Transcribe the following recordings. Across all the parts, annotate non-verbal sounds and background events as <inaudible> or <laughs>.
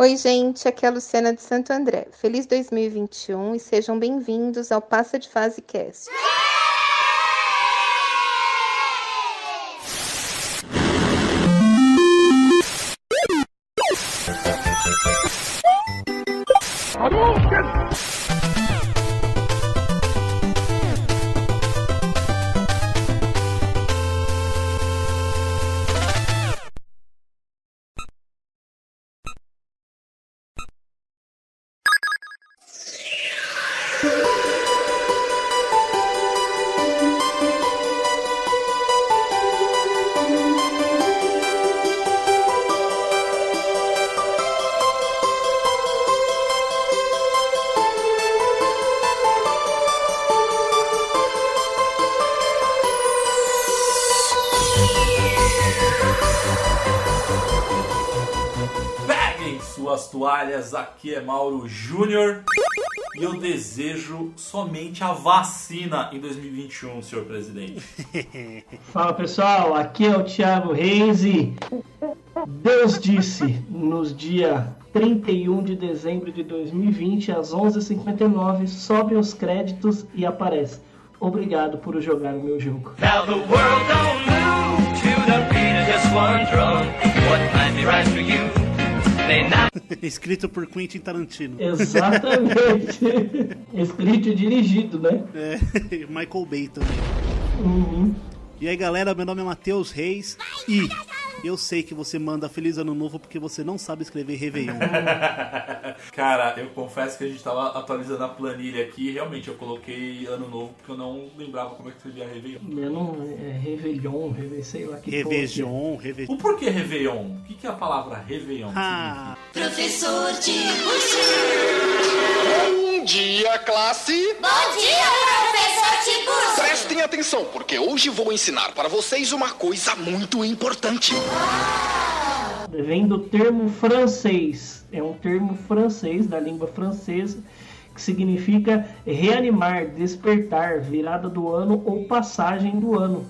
Oi, gente, aqui é a Luciana de Santo André. Feliz 2021 e sejam bem-vindos ao Passa de Fase Cast. Aqui é Mauro Júnior e eu desejo somente a vacina em 2021, senhor presidente. <laughs> Fala pessoal, aqui é o Thiago Reis e Deus disse nos dia 31 de dezembro de 2020 às 11h59 sobe os créditos e aparece Obrigado por jogar o meu jogo. Now the world don't move to the beat of just one drum. What might be right for you may not. <laughs> Escrito por Quentin Tarantino. Exatamente. <laughs> Escrito e dirigido, né? É, Michael Bay também. Uhum. E aí galera, meu nome é Matheus Reis e eu sei que você manda Feliz Ano Novo porque você não sabe escrever Réveillon. <laughs> Cara, eu confesso que a gente tava atualizando a planilha aqui e realmente eu coloquei ano novo porque eu não lembrava como é que escrevia Réveillon. Eu não, é Réveillon, Réveillon, sei lá que Réveillon, O Réveillon. porquê Réveillon? O que, que é a palavra Réveillon? Ah, Professor Tico Bom dia, classe! Bom dia, professor Tiburcio! Prestem atenção, porque hoje vou ensinar para vocês uma coisa muito importante. Vem do termo francês. É um termo francês, da língua francesa, que significa reanimar, despertar, virada do ano ou passagem do ano,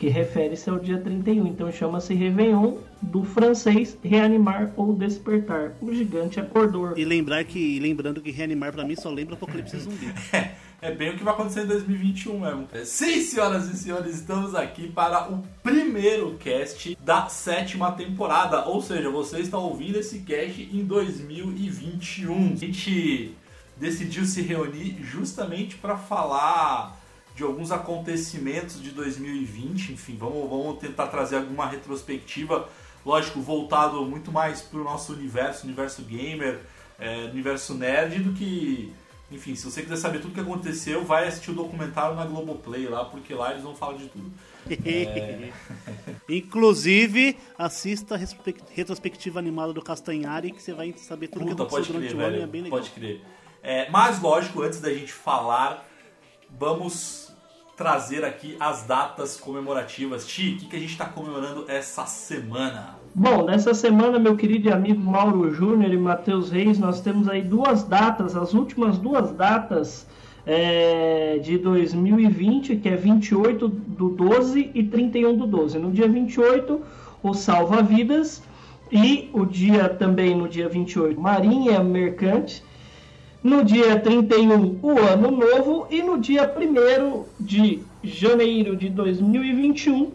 que refere-se ao dia 31. Então chama-se Réveillon, do francês reanimar ou despertar. O gigante acordou. e lembrar que, lembrando que reanimar pra mim só lembra Apocalipse Zumbi. <laughs> É bem o que vai acontecer em 2021 mesmo. Sim, senhoras e senhores, estamos aqui para o primeiro cast da sétima temporada. Ou seja, você está ouvindo esse cast em 2021. A gente decidiu se reunir justamente para falar de alguns acontecimentos de 2020. Enfim, vamos, vamos tentar trazer alguma retrospectiva, lógico, voltado muito mais para o nosso universo, universo gamer, é, universo nerd, do que enfim, se você quiser saber tudo o que aconteceu, vai assistir o documentário na Globoplay lá, porque lá eles vão falar de tudo. <laughs> Inclusive, assista a retrospectiva animada do Castanhari que você vai saber tudo o que Puta, aconteceu pode crer, durante o ano é velho. bem legal. Pode crer. É, mas, lógico, antes da gente falar, vamos trazer aqui as datas comemorativas. Ti, o que, que a gente está comemorando essa semana? Bom, nessa semana, meu querido amigo Mauro Júnior e Matheus Reis, nós temos aí duas datas, as últimas duas datas é, de 2020, que é 28 do 12 e 31 do 12. No dia 28, o Salva Vidas e o dia também no dia 28, Marinha Mercante. No dia 31, o Ano Novo. E no dia 1 de janeiro de 2021,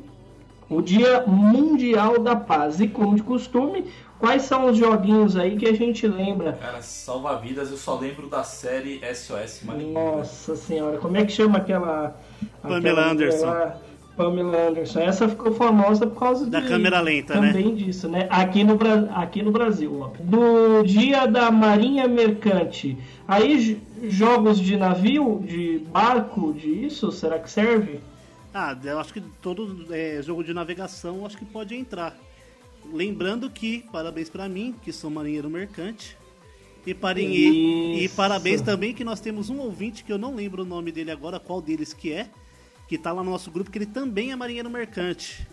o Dia Mundial da Paz. E como de costume, quais são os joguinhos aí que a gente lembra? Cara, salva-vidas, eu só lembro da série SOS Maligno. Nossa senhora, como é que chama aquela. Pamela aquela Anderson. lá? Pamela Anderson. Essa ficou famosa por causa Da de- câmera lenta, né? também disso, né? Aqui no, aqui no Brasil. Do dia da Marinha Mercante. Aí jogos de navio, de barco, de isso, será que serve? Ah, eu acho que todo é, jogo de navegação acho que pode entrar. Lembrando que, parabéns pra mim, que sou marinheiro mercante. E, parinhe- e parabéns também que nós temos um ouvinte que eu não lembro o nome dele agora, qual deles que é, que tá lá no nosso grupo, que ele também é marinheiro mercante.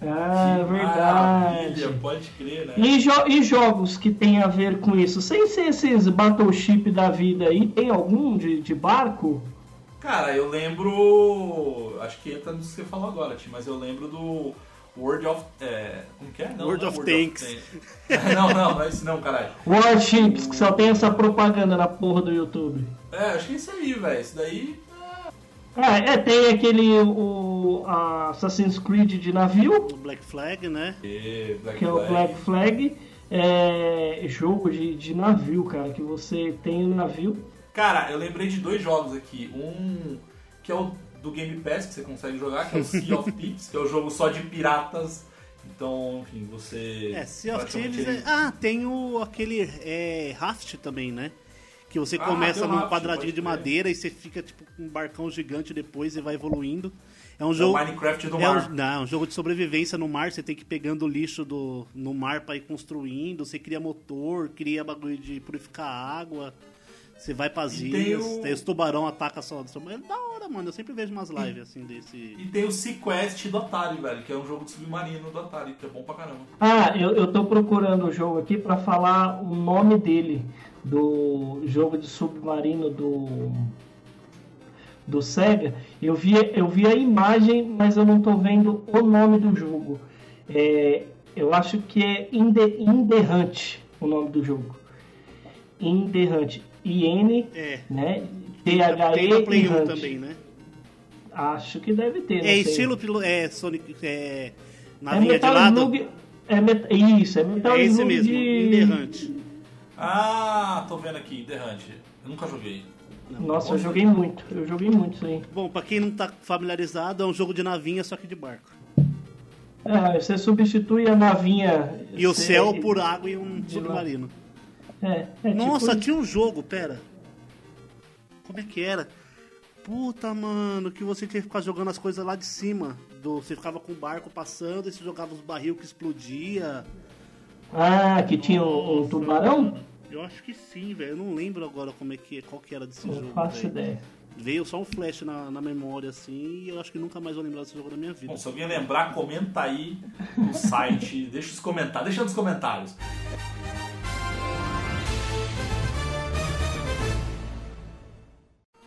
Ah, é Maravilha, verdade. pode crer, né? E, jo- e jogos que tem a ver com isso? Sem ser esses Battleship da vida aí, tem algum de, de barco? Cara, eu lembro. Acho que entra no que você falou agora, Tim, mas eu lembro do World of. É, como que é? Não, World não é of Tanks. Tanks. <laughs> não, não, não é isso não, caralho. Warships, que só tem essa propaganda na porra do YouTube. É, acho que é isso aí, velho. Isso daí. Ah, é, tem aquele o Assassin's Creed de navio, O Black Flag, né? É, Black que é o. Black Flag. É jogo de, de navio, cara, que você tem um navio. Cara, eu lembrei de dois jogos aqui. Um que é o do Game Pass, que você consegue jogar, que é o <laughs> Sea of Thieves, que é o jogo só de piratas. Então, enfim, você. É, Sea of Thieves. ele- É... Ah, tem o aquele é, Raft também, né? Que você Ah, começa tem o num Raft, quadradinho de madeira e você fica tipo com um barcão gigante depois e vai evoluindo. É um É o jogo. Minecraft do É mar. um, não, é um jogo de sobrevivência no mar, você tem que ir pegando o lixo do, no mar pra ir construindo, você cria motor, cria bagulho de purificar água, você vai pras E tem ilhas, o- tem os tubarão ataca só. É da hora, mano, eu sempre vejo umas lives assim desse... E tem o Sequest do Atari, velho, que é um jogo de submarino do Atari, que é bom pra caramba. Ah, eu, eu tô procurando o jogo aqui pra falar o nome dele, do jogo de submarino do do Sega. Eu vi, eu vi a imagem, mas eu não tô vendo o nome do jogo. É, eu acho que é In the, In the Hunt o nome do jogo. In the Hunt. IN, É, né? tem no Play 1 T-H-E também, né? Acho que deve ter. É estilo é, Sonic, é, É navinha de Metal lado, Slug. É met... Isso, é Metal é esse Slug mesmo, de... In The Hunt. Ah, tô vendo aqui, The Hunt. Eu nunca joguei. Nossa, eu joguei muito. Eu joguei muito isso aí. Bom, pra quem não tá familiarizado, é um jogo de navinha, só que de barco. É, você substitui a navinha. E o você- céu por água e um submarino. É, é Nossa, tipo... tinha um jogo, pera. Como é que era? Puta, mano, que você tinha que ficar jogando as coisas lá de cima. Do, você ficava com o barco passando e você jogava os barril que explodia. Ah, que tinha um, um tubarão? Eu acho que sim, velho. Eu não lembro agora como é que, qual que era desse Não jogo. faço ideia. Veio só um flash na, na memória, assim, e eu acho que nunca mais vou lembrar desse jogo na minha vida. Bom, se alguém lembrar, comenta aí no site. <laughs> deixa os comentários, deixa nos comentários.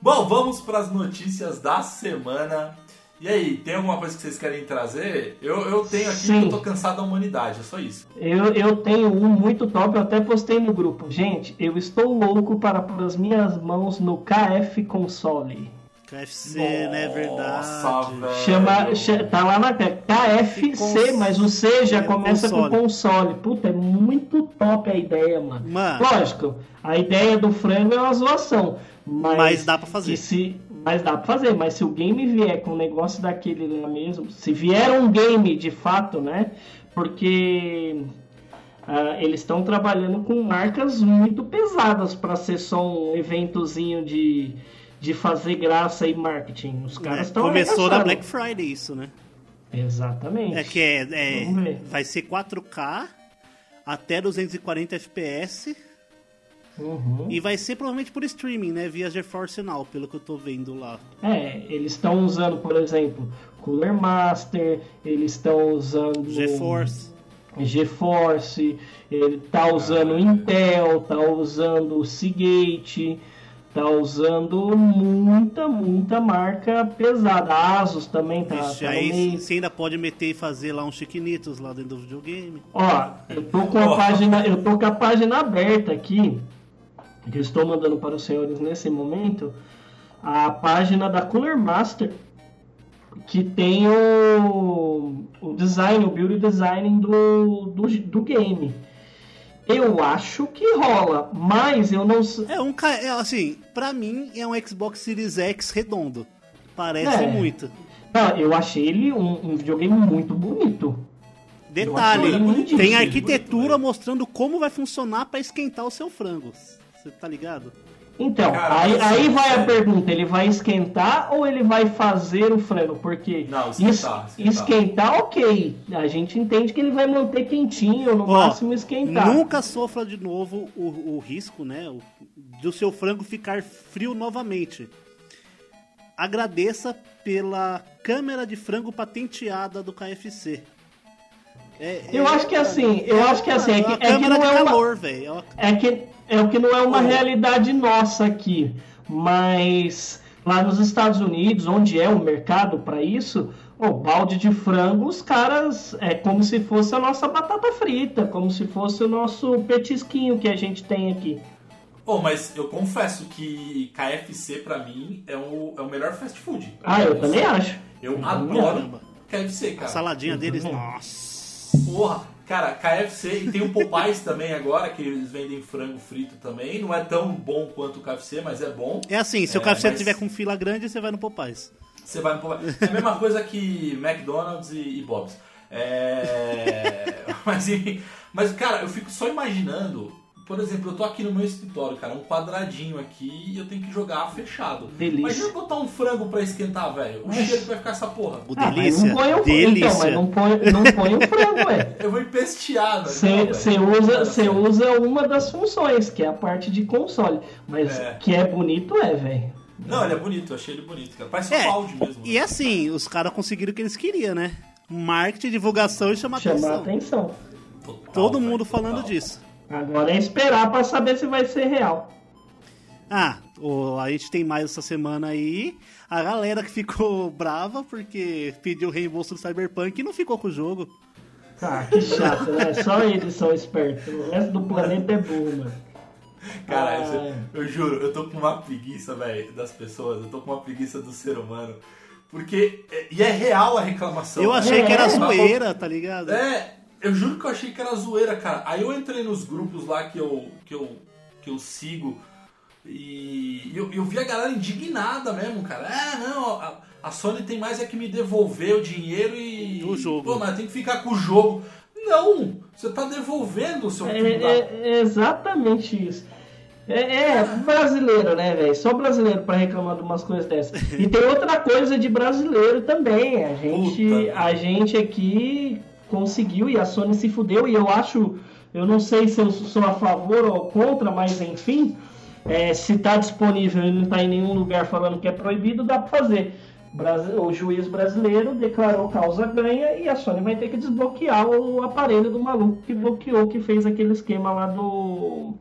Bom, vamos para as notícias da semana. E aí, tem alguma coisa que vocês querem trazer? Eu, eu tenho aqui Sim. que eu tô cansado da humanidade, é só isso. Eu, eu tenho um muito top, eu até postei no grupo. Gente, eu estou louco para pôr as minhas mãos no KF Console. KFC, né? Nossa, Verdade. velho. Chama, cha- tá lá na KFC, Cons- mas o C já é começa console. com console. Puta, é muito top a ideia, mano. Mano. Lógico, a ideia do frango é uma zoação. Mas, Mas dá pra fazer. que Se, mas dá pra fazer, mas se o game vier com um negócio daquele lá mesmo, se vier um game de fato, né? Porque ah, eles estão trabalhando com marcas muito pesadas para ser só um eventozinho de, de fazer graça e marketing. Os caras É, estão começou na. Black Friday isso, né? Exatamente. É que é, é- Vamos ver. vai ser 4K até 240 FPS Uhum. e vai ser provavelmente por streaming, né? Via GeForce Now, pelo que eu tô vendo lá. É, eles estão usando, por exemplo, Cooler Master, eles estão usando GeForce. GeForce, ele tá usando Intel, tá usando Seagate, tá usando muita, muita marca pesada. A Asus também tá, Vixe, tá aí você ainda pode meter e fazer lá uns chiquinitos lá dentro do videogame. Ó, eu tô com a página, eu tô com a página aberta aqui, que eu estou mandando para os senhores nesse momento, a página da Cooler Master, que tem o, o design, o build design do, do, do game. Eu acho que rola, mas eu não sei. É um é, assim, pra mim é um Xbox Series X redondo. Parece É. muito. Não, eu achei ele um, um videogame muito bonito. Detalhe, tem arquitetura mostrando como vai funcionar pra esquentar o seu frango. Você tá ligado? Então, Cara, aí, aí vai a sério. pergunta: ele vai esquentar ou ele vai fazer o frango? Porque Não, esquentar, es- esquentar. esquentar, ok. A gente entende que ele vai manter quentinho, no Ó, máximo esquentar. Nunca sofra de novo o, o risco, né? o- do seu frango ficar frio novamente. Agradeça pela câmera de frango patenteada do KFC. É- Eu é- acho que é assim, eu acho que é assim, é que, é que não é uma, calor, velho. É que é o que não é uma realidade nossa aqui, mas lá nos Estados Unidos, onde é o mercado para isso, O balde de frango, os caras é como se fosse a nossa batata frita, como se fosse o nosso petisquinho que a gente tem aqui. Oh, mas eu confesso que KFC pra mim é o, é o melhor fast food. Ah, eu também acho. Eu também adoro acho. KFC, A cara. saladinha deles, também. nossa. Porra, cara, KFC e tem o Popeyes <laughs> também agora, que eles vendem frango frito também. Não é tão bom quanto o KFC, mas é bom. É assim, se o É, KFC mas- tiver com fila grande, você vai no Popeyes. Você vai no Popeyes. É a mesma coisa que McDonald's e, e Bob's. É... <laughs> mas, enfim, mas, cara, eu fico só imaginando. Por exemplo, eu tô aqui no meu escritório, cara, um quadradinho aqui e eu tenho que jogar fechado. Delícia. Imagina eu botar um frango pra esquentar, velho. O Mas- cheiro que vai ficar essa porra. O Ah, mas delícia, não põe o, delícia. Então, mas não põe, não põe o <laughs> frango, ué. Eu vou empestear, velho. Você velho. usa, você usa uma das funções, que é a parte de console. Mas É. que é bonito é, velho. Não, ele é bonito, eu achei ele bonito, cara. Parece É, um balde mesmo. E assim, os caras conseguiram o que eles queriam, né? Marketing, divulgação e chamar Chamar atenção. atenção. Total, Todo velho, mundo total. falando disso. Agora é esperar pra saber se vai ser real. Ah, o- a gente tem mais essa semana aí. A galera que ficou brava porque pediu o reembolso do Cyberpunk e não ficou com o jogo. Ah, que chato, né? <laughs> Só eles são espertos. O resto do planeta é burro, mano. Cara, Ah, é. eu juro, eu tô com uma preguiça, velho, das pessoas. Eu tô com uma preguiça do ser humano. Porque. é- E é real a reclamação. Eu achei que era É, zoeira, tá ligado? É, eu juro que eu achei que era zoeira, cara. Aí eu entrei nos grupos lá que eu, que eu, que eu sigo e eu, eu vi a galera indignada mesmo, cara. É, não, a, a Sony tem mais é que me devolver o dinheiro e. O jogo. Pô, mas tem que ficar com o jogo. Não! Você tá devolvendo o seu É, é- é exatamente isso. É, é brasileiro, né, velho? Só brasileiro pra reclamar de umas coisas dessas. E tem outra coisa de brasileiro também. A gente, Puta. a gente aqui conseguiu e a Sony se fudeu. E eu acho, eu não sei se eu sou a favor ou contra, mas enfim, é, se tá disponível e não tá em nenhum lugar falando que é proibido, dá pra fazer. O juiz brasileiro declarou causa ganha e a Sony vai ter que desbloquear o aparelho do maluco que bloqueou, que fez aquele esquema lá do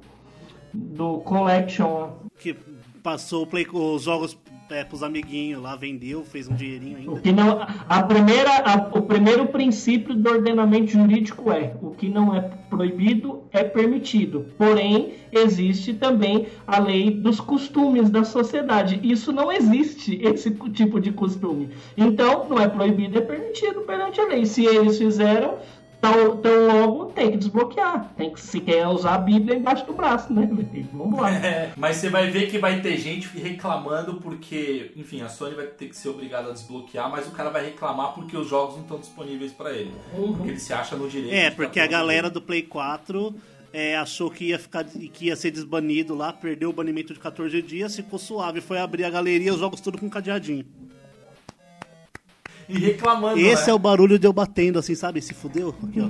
do collection. Que passou play, os jogos é, pros amiguinhos lá, vendeu, fez um dinheirinho O ainda. que não, a primeira, a- o primeiro princípio do ordenamento jurídico é o que não é proibido é permitido. Porém, existe também a lei dos costumes da sociedade. Isso não existe <laughs> esse tipo de costume. Então, não é proibido é permitido perante a lei. Se eles fizeram Tão, tão logo tem que desbloquear. Tem que, se quer usar a Bíblia embaixo do braço, né? <laughs> Vamos lá. É, mas você vai ver que vai ter gente reclamando porque, enfim, a Sony vai ter que ser obrigada a desbloquear, mas o cara vai reclamar porque os jogos não estão disponíveis pra ele. Porque ele se acha no direito. É, porque a galera do Play 4 é, achou que ia, ficar, que ia ser desbanido lá, perdeu o banimento de 14 dias, ficou suave, foi abrir a galeria, os jogos tudo com cadeadinho. E reclamando. Esse né? é o barulho de eu batendo, assim, sabe? Se fudeu. Aqui, ó.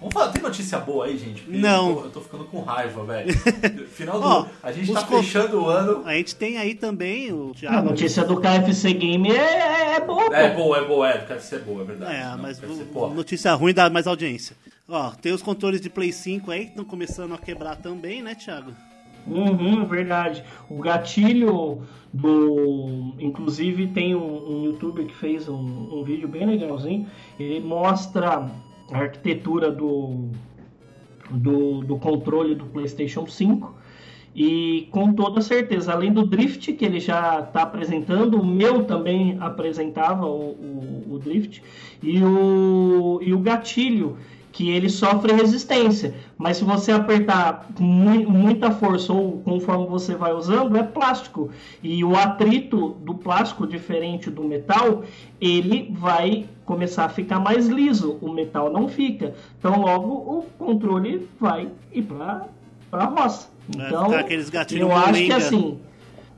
Vamos falar, tem notícia boa aí, gente? Porque Não. Eu tô, eu tô ficando com raiva, velho. <laughs> Final do. Ó, a gente tá con- fechando o ano. A gente tem aí também o A Thiago. notícia do KFC Game é, é boa. É boa, é boa, é. Deve ser boa, é verdade. É, Não, mas o- pô. notícia ruim dá mais audiência. Ó, tem os controles de Play 5 aí que estão começando a quebrar também, né, Thiago? Uhum, verdade. O gatilho do. Inclusive tem um, um youtuber que fez um, um vídeo bem legalzinho. Ele mostra a arquitetura do, do, do controle do PlayStation 5. E com toda certeza, além do drift que ele já está apresentando, o meu também apresentava o, o, o drift, e o, e o gatilho que ele sofre resistência. Mas se você apertar com mui- muita força ou conforme você vai usando, é plástico. E o atrito do plástico, diferente do metal, ele vai começar a ficar mais liso. O metal não fica. Então logo o controle vai ir para a roça. Então, eu acho que assim,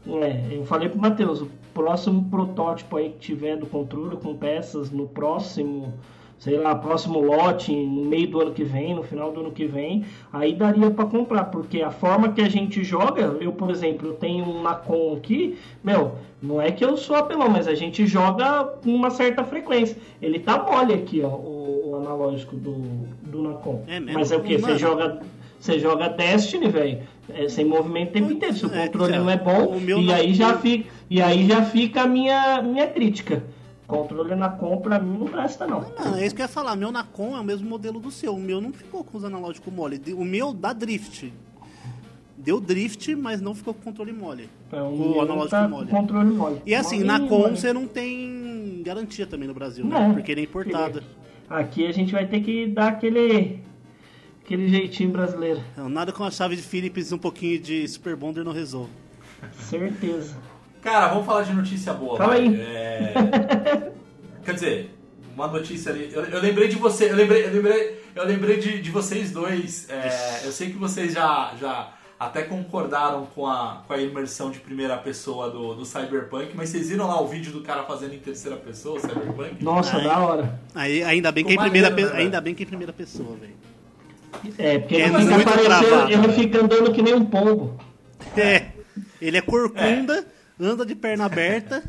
é, eu falei pro Matheus, o próximo protótipo aí que tiver do controle com peças no próximo, sei lá, próximo lote, no meio do ano que vem, no final do ano que vem, aí daria para comprar, porque a forma que a gente joga, eu, por exemplo, eu tenho um Nacon aqui, meu, não é que eu sou apelão, mas a gente joga com uma certa frequência. Ele tá mole aqui, ó, o, o analógico do, do Nacon. É mesmo? Mas é o que? Você joga você joga Destiny, velho, é, sem movimento o tempo inteiro. Se o É, controle cara, não é bom, e aí já fica, e aí já fica a minha, minha crítica. Controle Nacon pra mim não presta, não. Não, é isso que eu ia falar. Meu Nacon é o mesmo modelo do seu. O meu não ficou com os analógicos mole. O meu dá drift. Deu drift, mas não ficou com controle mole. É, o meu analógico tá mole. com Controle mole. E assim, Molinho, na Com mole. você não tem garantia também no Brasil, né? Não, Porque ele é importado. Aqui a gente vai ter que dar aquele. aquele jeitinho brasileiro. Então, nada com a chave de Philips e um pouquinho de Super Bonder não resolve. Certeza. Cara, vamos falar de notícia boa. Fala vai. aí. É, Quer dizer, uma notícia ali. Eu, eu lembrei de você, eu lembrei, eu lembrei, eu lembrei de, de vocês dois. É, eu sei que vocês já, já até concordaram com a, com a imersão de primeira pessoa do, do Cyberpunk, mas vocês viram lá o vídeo do cara fazendo em terceira pessoa, o Cyberpunk? Nossa, Ai. da hora. Aí, ainda bem que é em primeira, maneiro, né, ainda bem que é em primeira pessoa, velho. É, porque É ele fica aparecendo, travado, ele fica andando que nem um pombo. É. Ele é corcunda, anda de perna aberta.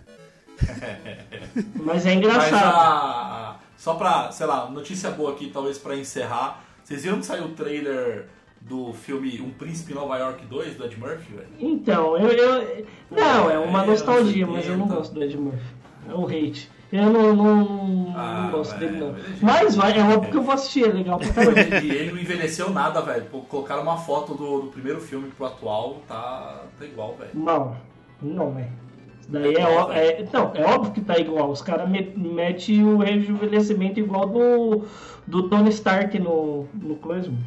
<laughs> Mas é Mas engraçado. a, só pra, sei lá, notícia boa aqui, talvez pra encerrar. Vocês viram que saiu o trailer do filme Um Príncipe em Nova York 2, do Ed Murphy, velho? Então, eu, eu- Não, é uma É, nostalgia, mas eu não 80. gosto do Ed Murphy. É um hate. Eu não, não, não Ah, gosto velho, dele, não. ele é gente- Mas vai, é óbvio que eu vou assistir, é legal pra <laughs> caramba. E ele não envelheceu nada, velho. Colocaram uma foto do, do primeiro filme pro atual, tá, tá igual, velho. Não, não, velho. Isso daí é, ó- é, não, é óbvio que tá igual. Os caras me- metem o rejuvenescimento igual do, do Tony Stark no, no Closmo.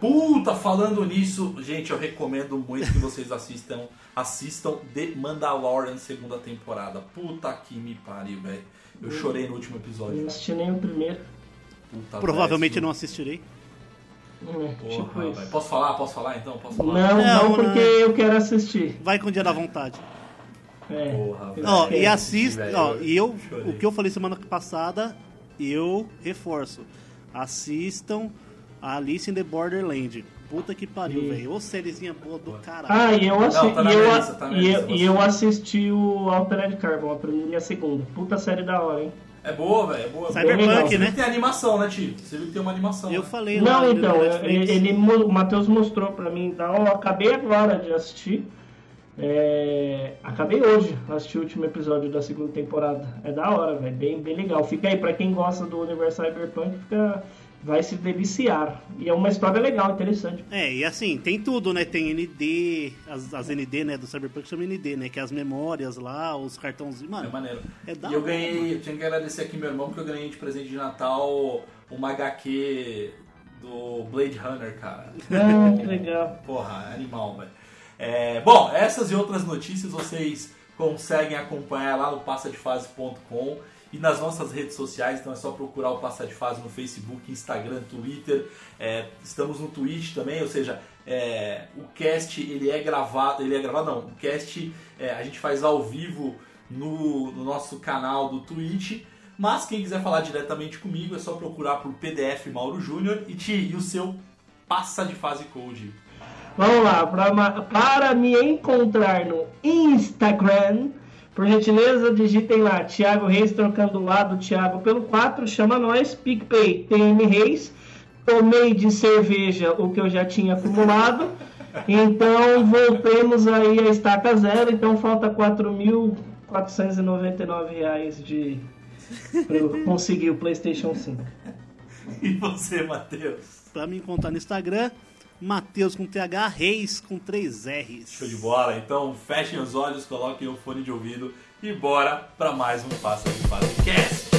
Puta, falando nisso, gente, eu recomendo muito que vocês assistam, assistam The Mandalorian segunda temporada. Puta que me pariu, velho. Eu chorei no último episódio. não assisti nem o primeiro. Puta, Provavelmente não assistirei. É, tipo Porra, isso. velho. Posso falar? Posso falar então? Posso falar? Não, Não, não, porque não. eu quero assistir. Vai com o dia da vontade. É. Porra, velho. Ó, É, e assista. velho, Ó, eu e eu, chorei. o que eu falei semana passada, eu reforço. Assistam a Alice in the Borderland. Puta que pariu, Ih. velho. Ô sériezinha boa do caralho. Ah, e eu, assi Não, tá e eu, lista, tá e eu, e eu assisti o Altered Carbon, a primeira e a segunda. Puta série da hora, hein? É boa, velho. É boa. Cyberpunk, Você viu né? que tem animação, né, Tio? Você viu que tem uma animação. Eu né? falei. Não, no então, Netflix. ele, ele o Matheus mostrou pra mim, então eu acabei agora de assistir. É, acabei hoje, assisti o último episódio da segunda temporada. É da hora, velho, bem, bem legal. Fica aí, pra quem gosta do universo Cyberpunk, fica, vai se deliciar. E é uma história legal, interessante. É, e assim, tem tudo, né? Tem ND, as, as ND, né, do Cyberpunk chama ND, né? Que é as memórias lá, os cartãozinhos. É Mano, maneiro. É da e eu ganhei, eu tinha que agradecer aqui meu irmão, porque eu ganhei de presente de Natal uma HQ do Blade Runner, cara. Ah, que legal. Porra, animal, velho. É, bom, essas e outras notícias vocês conseguem acompanhar lá no passadefase.com e nas nossas redes sociais, então é só procurar o Passa de Fase no Facebook, Instagram, Twitter. É, estamos no Twitch também, ou seja, é, o cast ele é gravado, ele é gravado não, o cast é, a gente faz ao vivo no, no nosso canal do Twitch. Mas quem quiser falar diretamente comigo é só procurar por PDF Mauro Júnior e, e o seu Passa de Fase Code. Vamos lá, pra, para me encontrar no Instagram, por gentileza, digitem lá, Thiago Reis trocando o lado, Thiago pelo 4, chama nós, PicPay, TM Reis, tomei de cerveja o que eu já tinha acumulado, então voltemos aí a estaca zero, então falta 4.499 reais de pra eu conseguir o Playstation 5. <laughs> E você, Matheus? pra me encontrar no Instagram, Matheus com TH, Reis com 3 R's. Show de bola. Então fechem os olhos, coloquem o fone de ouvido e bora para mais um Passa de Fase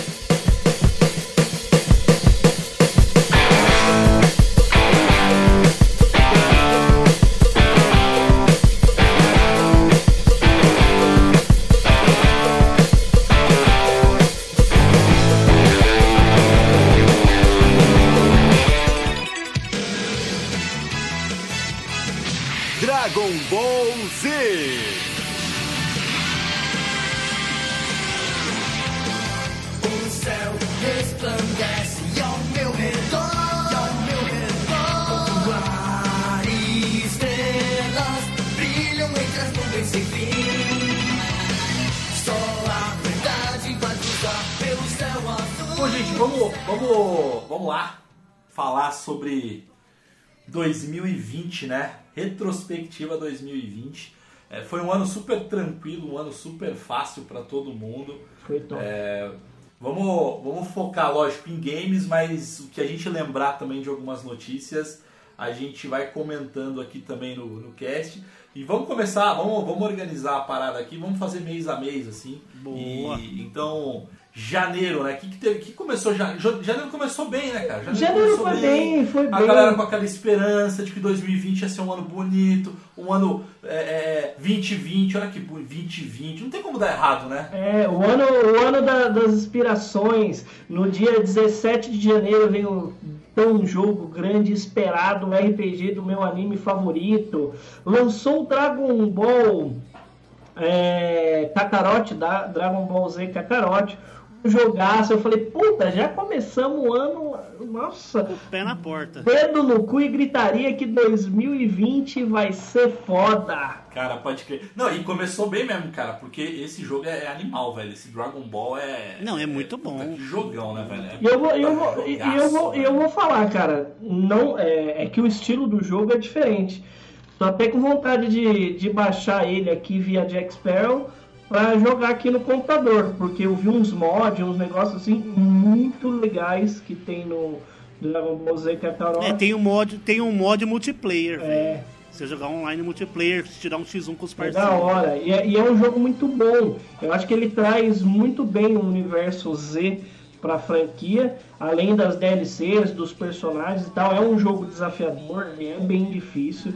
2020, né? Retrospectiva 2020. É, foi um ano super tranquilo, um ano super fácil para todo mundo. Foi top. É, Vamos, vamos focar, lógico, em games, mas o que a gente lembrar também de algumas notícias, a gente vai comentando aqui também no, no cast. E vamos começar, vamos, vamos organizar a parada aqui, vamos fazer mês a mês, assim. Boa. E, então, janeiro, né? Que, que, teve- que começou já? Janeiro começou bem, né, cara? Janeiro começou foi bem, foi A bem. galera com aquela esperança de que 2020 ia ser um ano bonito, um ano é, é, 2020, olha que bonito, 2020, não tem como dar errado, né? É, o ano, o ano da- das inspirações. No dia 17 de janeiro veio tão jogo grande esperado, o RPG do meu anime favorito. Lançou o Dragon Ball é, Kakarot, da Dragon Ball Z Kakarot. Jogaço. Eu falei, puta, já começamos o ano. Nossa, O pé na porta. dedo no cu e gritaria que 2020 vai ser foda. Cara, pode crer. Não, e começou bem mesmo, cara, porque esse jogo é, é animal, velho. Esse Dragon Ball é. Não, é muito bom. Puta, que jogão, né, velho? É E eu vou, eu vou, jogaço, eu vou, eu vou falar, cara, não é, é que o estilo do jogo é diferente. Tô até com vontade de, de baixar ele aqui via Jack Sparrow pra jogar aqui no computador, porque eu vi uns mods, uns negócios assim muito legais que tem no Dragon Ball Z Kakarot. É, tem um mod, tem um mod multiplayer, velho. É. Você jogar online multiplayer, tirar um X1 com os É da parceiros. hora. E é, e é um jogo muito bom. Eu acho que ele traz muito bem o universo Z pra franquia, além das DLCs, dos personagens e tal. É um jogo desafiador, ele é bem difícil.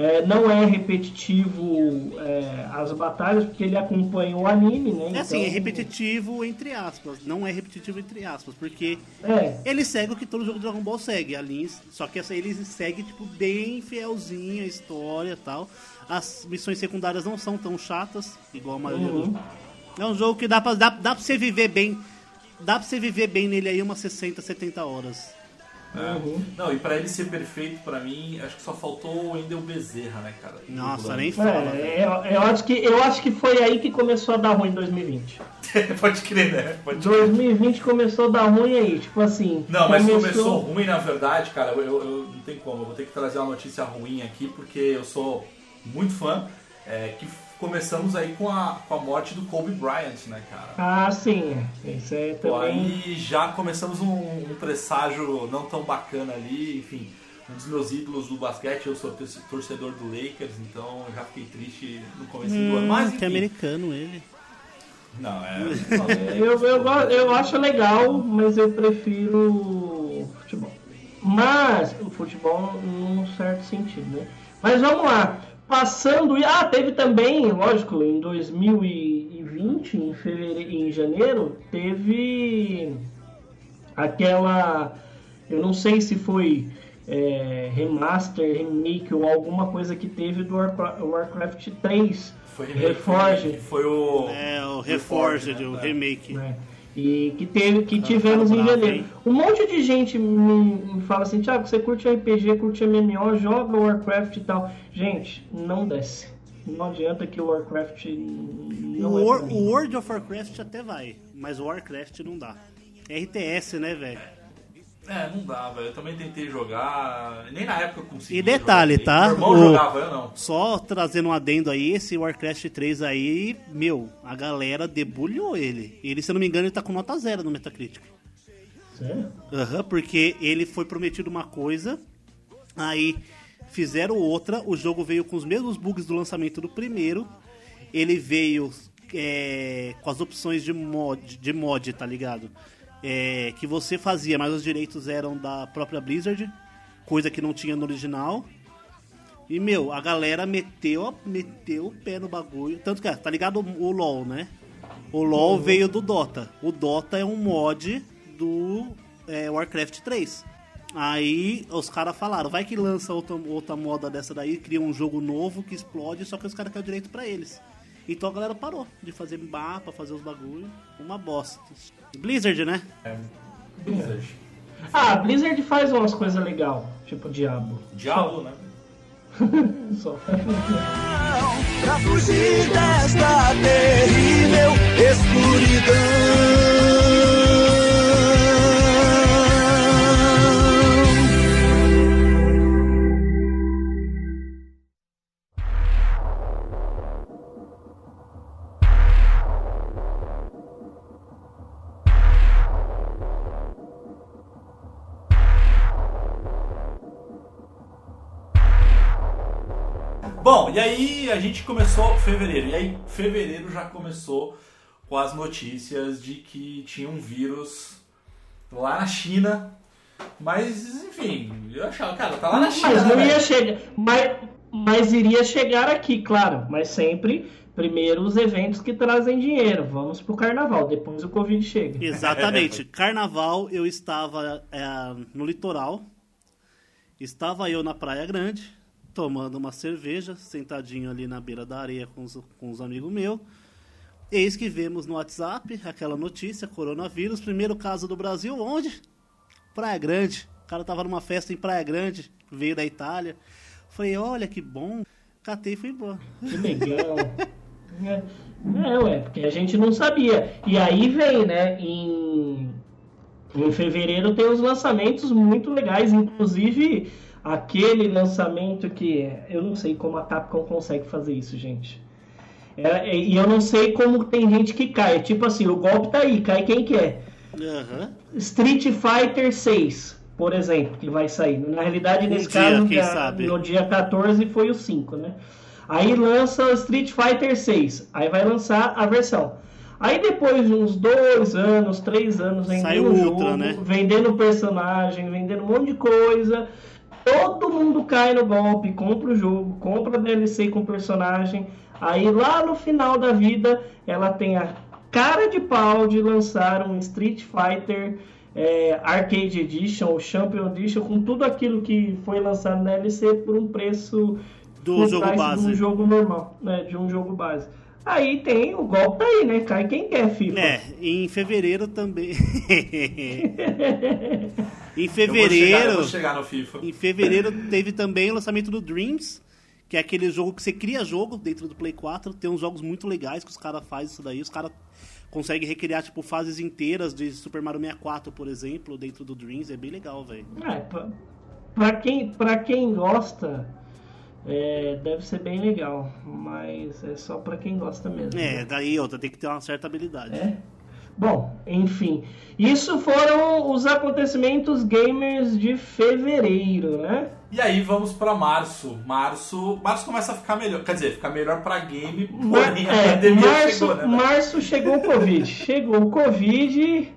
É, não é repetitivo é, as batalhas, porque ele acompanha o anime, né? É assim, Então, é repetitivo entre aspas. Não é repetitivo entre aspas, porque É, ele segue o que todo jogo de Dragon Ball segue. A linha, só que essa ele segue, tipo, bem fielzinho a história e tal. As missões secundárias não são tão chatas, igual a maioria Uhum. dos. É um jogo que dá pra, dá, dá pra você viver bem. Dá pra você viver bem nele aí umas 60, 70 horas. É. Uhum. Não, e pra ele ser perfeito, pra mim, acho que só faltou o Endel Bezerra, né, cara? Nossa, nem fala. é, eu, eu acho que, eu acho que foi aí que começou a dar ruim em 2020. <laughs> Pode crer, né? Pode crer. 2020 começou a dar ruim aí, tipo assim. Não, mas começou ruim na verdade, cara. Eu, eu- eu- não tem como. Eu vou ter que trazer uma notícia ruim aqui, porque eu sou muito fã. É, que começamos aí com a, com a morte do Kobe Bryant, né, cara? Ah, sim. Isso é Pô, também. aí já começamos um, um presságio não tão bacana ali, enfim. Um dos meus ídolos do basquete, eu sou tor- torcedor do Lakers, então já fiquei triste no começo do ano. Mas, Hum, que enfim, americano ele. Não, é. <laughs> Eu, eu, go- eu acho legal, mas eu prefiro o futebol. Mas o futebol num certo sentido, né? Mas vamos lá. Passando. Ah, teve também, lógico, em 2020, em fevereiro, em janeiro, teve aquela. Eu não sei se foi é, remaster, remake ou alguma coisa que teve do Warcra- Warcraft 3. Foi Reforged. Foi o. É, o Reforged, né? o remake. né? E que, teve, que tivemos em janeiro. Um monte de gente me, me fala assim, Thiago, você curte RPG, curte MMO, joga Warcraft e tal. Gente, não desce. Não adianta que o Warcraft O, não é War- pra o mim. World of Warcraft até vai, mas o Warcraft não dá. RTS, né, velho? É, não dá, velho. Eu também tentei jogar. Nem na época eu consegui. E detalhe, jogar tá? Meu irmão O- jogava, eu não. Só trazendo um adendo aí, esse Warcraft 3 aí, meu, a galera debulhou ele. Ele, se eu não me engano, ele tá com nota zero no Metacritic. Sério? Aham, porque ele foi prometido uma coisa, aí fizeram outra, o jogo veio com os mesmos bugs do lançamento do primeiro, ele veio é, com as opções de mod, de mod, tá ligado? É, que você fazia, mas os direitos eram da própria Blizzard, coisa que não tinha no original. E, meu, a galera meteu, meteu o pé no bagulho. Tanto que, tá ligado o, o LoL, né? O LoL veio do Dota. O Dota é um mod do é, Warcraft 3. Aí os caras falaram, vai que lança outra, outra moda dessa daí, cria um jogo novo que explode, só que os caras querem o direito pra eles. Então a galera parou de fazer mapa, fazer os bagulho. Uma bosta. Blizzard, né? Blizzard. Ah, Blizzard faz umas coisas legais, tipo Diablo. Diabo, né? <laughs> Só. Pra fugir desta terrível escuridão. E a gente começou fevereiro. E aí fevereiro já começou com as notícias de que tinha um vírus lá na China. Mas, enfim, eu achava, cara, tá lá na China. Mas não né, ia chegar. Mas, mas iria chegar aqui, claro. Mas sempre, primeiro os eventos que trazem dinheiro. Vamos pro carnaval, depois o Covid chega. <laughs> Exatamente. Carnaval, eu estava é, no litoral. Estava eu na Praia Grande, tomando uma cerveja, sentadinho ali na beira da areia com os, com os amigos meus. Eis que vemos no WhatsApp aquela notícia, coronavírus, primeiro caso do Brasil, onde? Praia Grande. O cara tava numa festa em Praia Grande, veio da Itália. Falei, olha que bom. Catei e fui embora. Que legal. <laughs> É, ué, porque a gente não sabia. E aí vem, né? Em, em fevereiro tem os lançamentos muito legais, inclusive aquele lançamento que eu não sei como a Capcom consegue fazer isso, gente. É, e eu não sei como tem gente que cai. Tipo assim, o golpe tá aí, cai quem quer. Aham. Street Fighter 6, por exemplo, que vai sair. Na realidade, Um nesse dia, caso, sabe? no dia 14 foi o 5, né? Aí lança o Street Fighter 6, aí vai lançar a versão. Aí depois de uns dois anos, três anos vendendo Sai o Ultra, jogo, né? vendendo personagem, vendendo um monte de coisa, todo mundo cai no golpe, compra o jogo, compra DLC com personagem. Aí lá no final da vida, ela tem a cara de pau de lançar um Street Fighter é, Arcade Edition, ou Champion Edition, com tudo aquilo que foi lançado na DLC por um preço Do jogo base. de um jogo normal, né? De um jogo base. Aí tem o golpe aí, né? Cai quem quer, FIFA. É, em fevereiro também. <laughs> em Eu vou chegar, eu fevereiro. vou chegar no FIFA. Em fevereiro teve também o lançamento do Dreams, que é aquele jogo que você cria jogo dentro do Play 4. Tem uns jogos muito legais que os caras fazem isso daí. Os caras conseguem recriar, tipo, fases inteiras de Super Mario 64, por exemplo, dentro do Dreams. É bem legal, velho. É, pra, pra quem, pra quem gosta, é, deve ser bem legal. Mas é só pra quem gosta mesmo. É, daí outra, tem que ter uma certa habilidade. É. Bom, enfim. Isso foram os acontecimentos gamers de fevereiro, né? E aí vamos pra março. Março, março começa a ficar melhor. Quer dizer, ficar melhor pra game, Mar- porém a é, pandemia março, chegou, né? março chegou o Covid. <laughs> chegou o Covid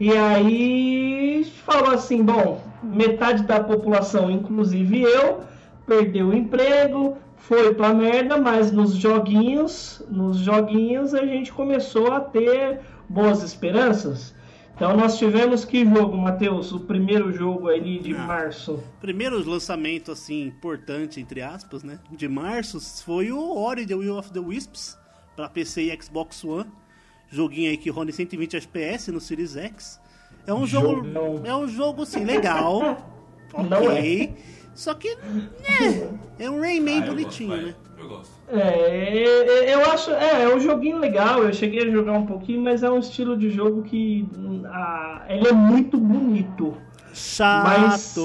e aí falou assim, bom, metade da população, inclusive eu, perdeu o emprego, foi pra merda, mas nos joguinhos, nos joguinhos a gente começou a ter boas esperanças. Então nós tivemos que jogo, Matheus? O primeiro jogo ali de Ah. março. Primeiro lançamento, assim, importante, entre aspas, né? De março foi o Ori The Will of the Wisps pra PC e Xbox One. Joguinho aí que roda em 120 FPS no Series X. É um jogo. Jogão. É um jogo, assim, legal. <laughs> Não ok. Só que. né, é um Rayman Ah, bonitinho, né? Eu gosto. É, eu acho, é, é um joguinho legal. Eu cheguei a jogar um pouquinho, mas é um estilo de jogo que ah, ele é muito bonito. Chato. Mas-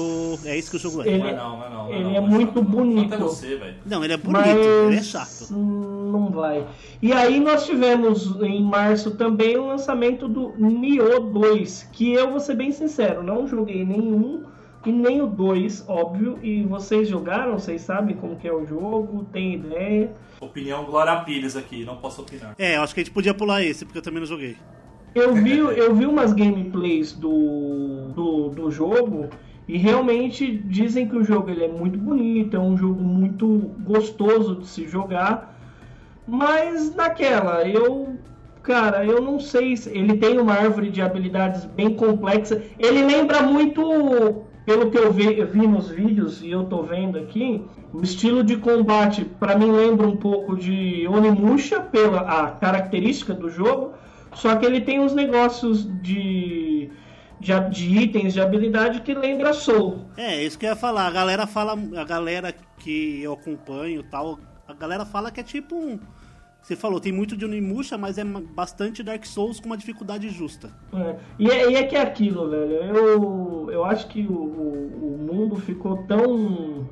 É isso que o jogo é. Ele- Não é não, não é não. não ele não, é não muito chato, bonito. Você. Não, ele é bonito, mas ele é chato. não vai. E aí nós tivemos em março também o lançamento do Nioh 2, que eu vou ser bem sincero, não joguei nenhum e nem o 2, óbvio. E vocês jogaram? Vocês sabem como que é o jogo? Tem ideia? Opinião Glória Pires aqui, não posso opinar. É, eu acho que a gente podia pular esse, porque eu também não joguei. Eu vi, eu vi umas gameplays do, do, do jogo e realmente dizem que o jogo ele é muito bonito, é um jogo muito gostoso de se jogar, mas naquela, eu. Cara, eu não sei se. Ele tem uma árvore de habilidades bem complexa. Ele lembra muito, pelo que eu vi, eu vi nos vídeos e eu tô vendo aqui, o estilo de combate, para mim, lembra um pouco de Onimusha, pela característica do jogo. Só que ele tem uns negócios de, de, de itens de habilidade que lembra Soul. É, isso que eu ia falar. A galera fala, a galera que eu acompanho tal, a galera fala que é tipo um. Você falou, tem muito de Onimusha, mas é bastante Dark Souls com uma dificuldade justa. É, E, é, e é que é aquilo, velho. Eu, eu acho que o, o, o mundo ficou tão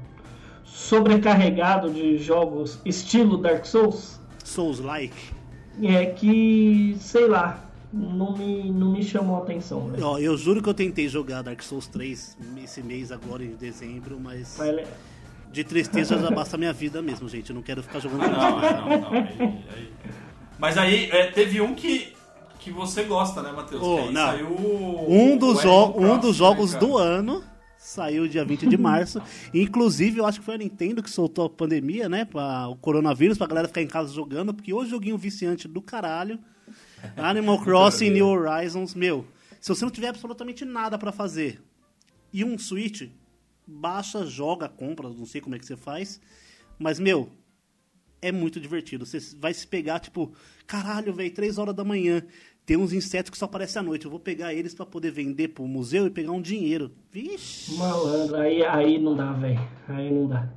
sobrecarregado de jogos estilo Dark Souls Souls-like. é que, sei lá, não me, não me chamou a atenção, velho. Ó, eu juro que eu tentei jogar Dark Souls 3 esse mês agora em dezembro, mas Mas, De tristeza já basta a minha vida mesmo, gente. Eu não quero ficar jogando Ah, não, é, não, não. Aí- aí- Mas aí é, teve um que, que você gosta, né, Matheus? Oh, não. saiu Um dos, jo- um dos jogos né, do ano saiu dia 20 de março. Inclusive, eu acho que foi a Nintendo que soltou a pandemia, né? Pra, o coronavírus, pra galera ficar em casa jogando, porque o joguinho viciante do caralho. Animal <laughs> Crossing New Horizons, meu. Se você não tiver absolutamente nada pra fazer e um Switch, baixa, joga, compra, não sei como é que você faz. Mas, meu, é muito divertido. Você vai se pegar, tipo, caralho, velho, 3 horas da manhã. Tem uns insetos que só aparecem à noite. Eu vou pegar eles pra poder vender pro museu e pegar um dinheiro. Vixe. Malandro, aí, aí não dá, velho. Aí não dá.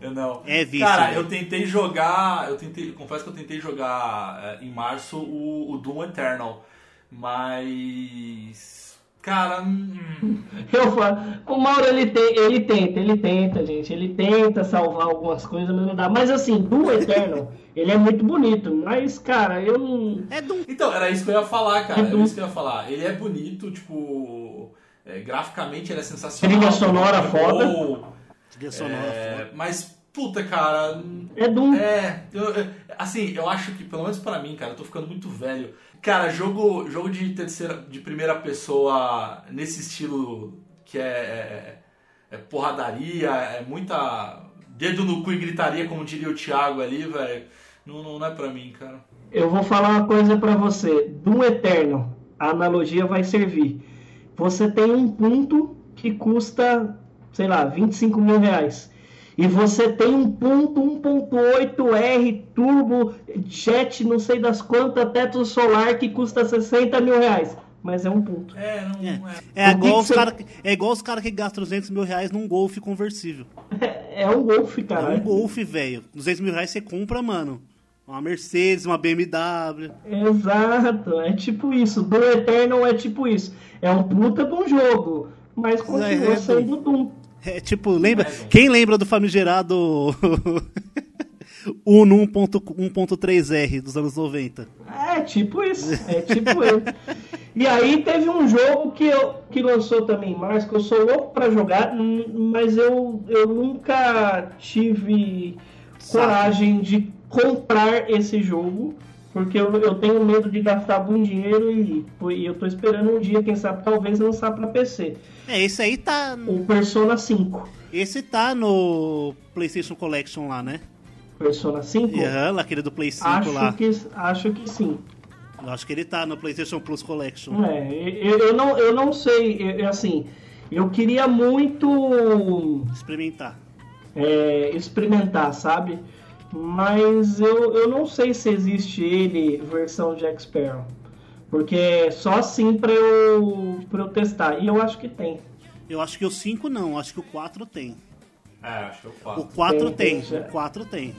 Eu não. É vício, Cara, né? eu tentei jogar. Eu tentei. Confesso que eu tentei jogar é, em março o, o Doom Eternal. Mas. Cara. hum, Eu falo, o Mauro ele, tem, ele tenta, ele tenta, gente. Ele tenta salvar algumas coisas, mas não dá. Mas assim, do Eternal, <laughs> ele é muito bonito. Mas, cara, eu não. É Doom. Então, era isso que eu ia falar, cara. É Era Doom. isso que eu ia falar. Ele é bonito, tipo. é, graficamente ele é sensacional. Trilha sonora É foda. bom, Trilha sonora. é, mas, puta, cara. É Doom. É, eu- eu- assim, eu acho que, pelo menos pra mim, cara, eu tô ficando muito velho. Cara, jogo, jogo de terceira, de primeira pessoa nesse estilo que é, é, é porradaria, é muita dedo no cu e gritaria, como diria o Thiago ali, velho. Não, não, não é pra mim, cara. Eu vou falar uma coisa pra você. Do Eternal, a analogia vai servir. Você tem um ponto que custa, sei lá, 25 mil reais. E você tem um ponto 1.8R turbo jet, não sei das quantas, teto solar que custa 60 mil reais. Mas é um ponto. É, não É, é. é, que igual os você- cara, é igual os caras que gastam 200 mil reais num Golf conversível. <laughs> É um golfe, É cara. um Golf, velho. 200 mil reais você compra, mano. Uma Mercedes, uma BMW. Exato, é tipo isso. Do Eternal é tipo isso. É um puta de um jogo, mas continua é, sendo Doom. É tipo, lembra? É. Quem lembra do famigerado <laughs> Uno 1.3R dos anos 90? É tipo isso, é tipo ele. E aí teve um jogo que, eu, que lançou também em março, que eu sou louco pra jogar, mas eu, eu nunca tive coragem de comprar esse jogo, porque eu, eu tenho medo de gastar muito dinheiro e, e eu tô esperando um dia, quem sabe, talvez lançar pra PC. É, esse aí tá. O Persona 5. Esse tá no PlayStation Collection lá, né? Persona 5? Aham, aquele do Play 5 acho, lá. que, acho que sim. Eu acho que ele tá no PlayStation Plus Collection. É, eu, eu não, eu não sei, eu, assim, eu queria muito Experimentar. é, experimentar, sabe? Mas eu, eu não sei se existe ele versão Jack Sparrow. Porque é só assim pra eu, pra eu testar. E eu acho que tem. Eu acho que o 5 não, acho que o 4 tem. É, acho que eu O faço. 4 Tem, tem, tem, o 4 tem.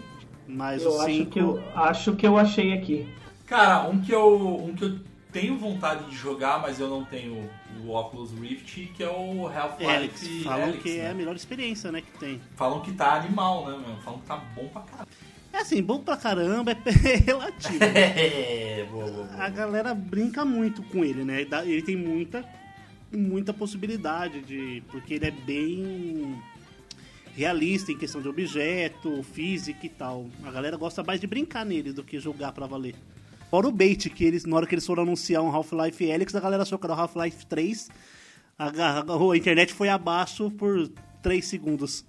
Mas Eu o acho 5. que eu, acho que eu achei aqui. Cara, um que eu. Um que eu tenho vontade de jogar, mas eu não tenho o Oculus Rift, que é o Half-Life Alex, falam que né? é a melhor experiência, né, que tem. Falam que tá animal, né, meu? Falam que tá bom pra caralho. É assim, bom pra caramba, é <laughs> relativo. <laughs> É, boa, boa, boa. a galera brinca muito com ele, né? Ele tem muita, muita possibilidade de. Porque ele é bem realista em questão de objeto, física e tal. A galera gosta mais de brincar nele do que jogar pra valer. Fora o bait, que eles, na hora que eles foram anunciar um Half-Life Alyx, a galera achou que era o Half-Life 3. A, a- a internet foi abaixo por 3 segundos.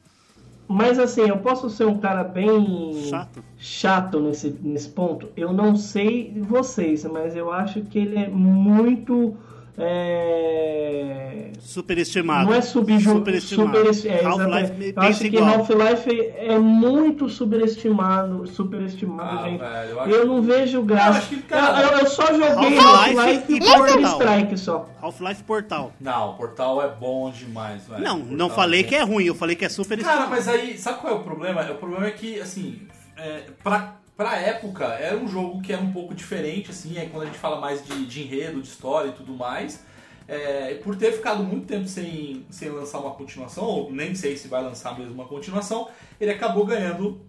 Mas assim, eu posso ser um cara bem Chato. chato nesse, nesse ponto. Eu não sei vocês, mas eu acho que ele é muito. É... Superestimado. Não é subju... Superestimado. superesti- é, Half-Life. Eu acho que. Half-Life é muito superestimado, superestimado, Ah, gente. velho, eu eu, acho não que- vejo Eu graça. que, cara- eu, eu só joguei Half-Life Half-Life e Counter Portal. Strike só. Half-Life Portal. Não, o Portal é bom demais, velho. Não, Portal não falei é- que é ruim, eu falei que é superestimado. Cara, mas aí, sabe qual é o problema? O problema é que, assim, é, pra, pra época, era um jogo que era um pouco diferente, assim, aí quando a gente fala mais de, de enredo, de história e tudo mais, é, por ter ficado muito tempo sem, sem lançar uma continuação, ou nem sei se vai lançar mesmo uma continuação, ele acabou ganhando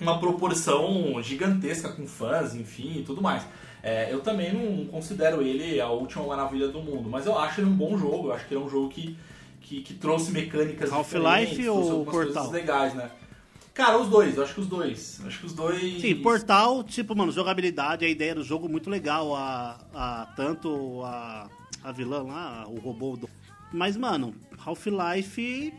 uma proporção gigantesca com fãs, enfim, e tudo mais. É, eu também não considero ele a última maravilha do mundo, mas eu acho ele um bom jogo, eu acho que ele é um jogo que, que, que trouxe mecânicas Half-Life diferentes, ou trouxe algumas Portal? coisas legais, né? Cara, os dois, eu acho que os dois. Acho que os dois. Sim, Portal, tipo, mano, jogabilidade, a ideia do jogo muito legal. A, a, tanto a, a vilã lá, o robô. Do... Mas, mano, Half-Life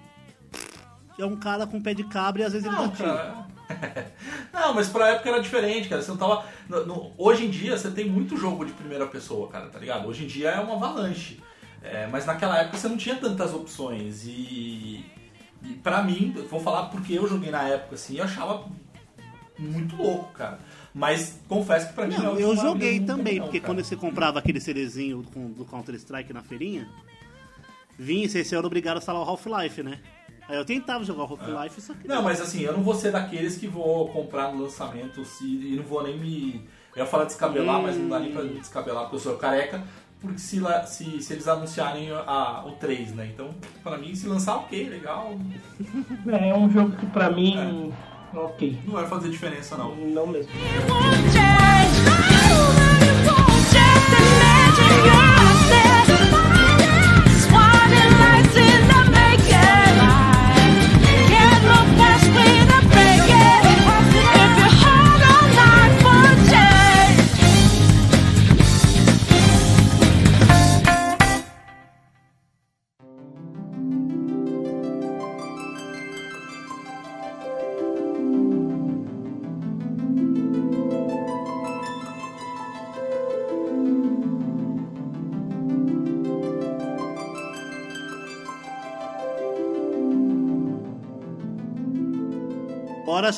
é um cara com pé de cabra e às vezes ele Não, dá tiro. cara. <laughs> Não, mas pra época era diferente, cara. Você não tava. no- no- hoje em dia você tem muito jogo de primeira pessoa, cara, tá ligado? Hoje em dia é uma avalanche. É, mas naquela época você não tinha tantas opções. E. E pra mim, vou falar porque eu joguei na época assim, eu achava muito louco, cara. Mas confesso que pra mim Não, não eu joguei também, não, porque cara. quando você comprava aquele cerezinho com- do Counter-Strike na feirinha, vinha, você era obrigado a instalar o Half-Life, né? Aí eu tentava jogar o Half-Life, só que. Não, mas assim, eu não vou ser daqueles que vou comprar no lançamento se, e não vou nem me. Eu ia falar descabelar, mas não dá nem pra me descabelar porque eu sou careca. Porque se, se, se eles anunciarem a, o 3, né? Então, pra mim, se lançar, ok, legal. <laughs> É um jogo que pra mim. Ok. Não vai fazer diferença, não. Não mesmo.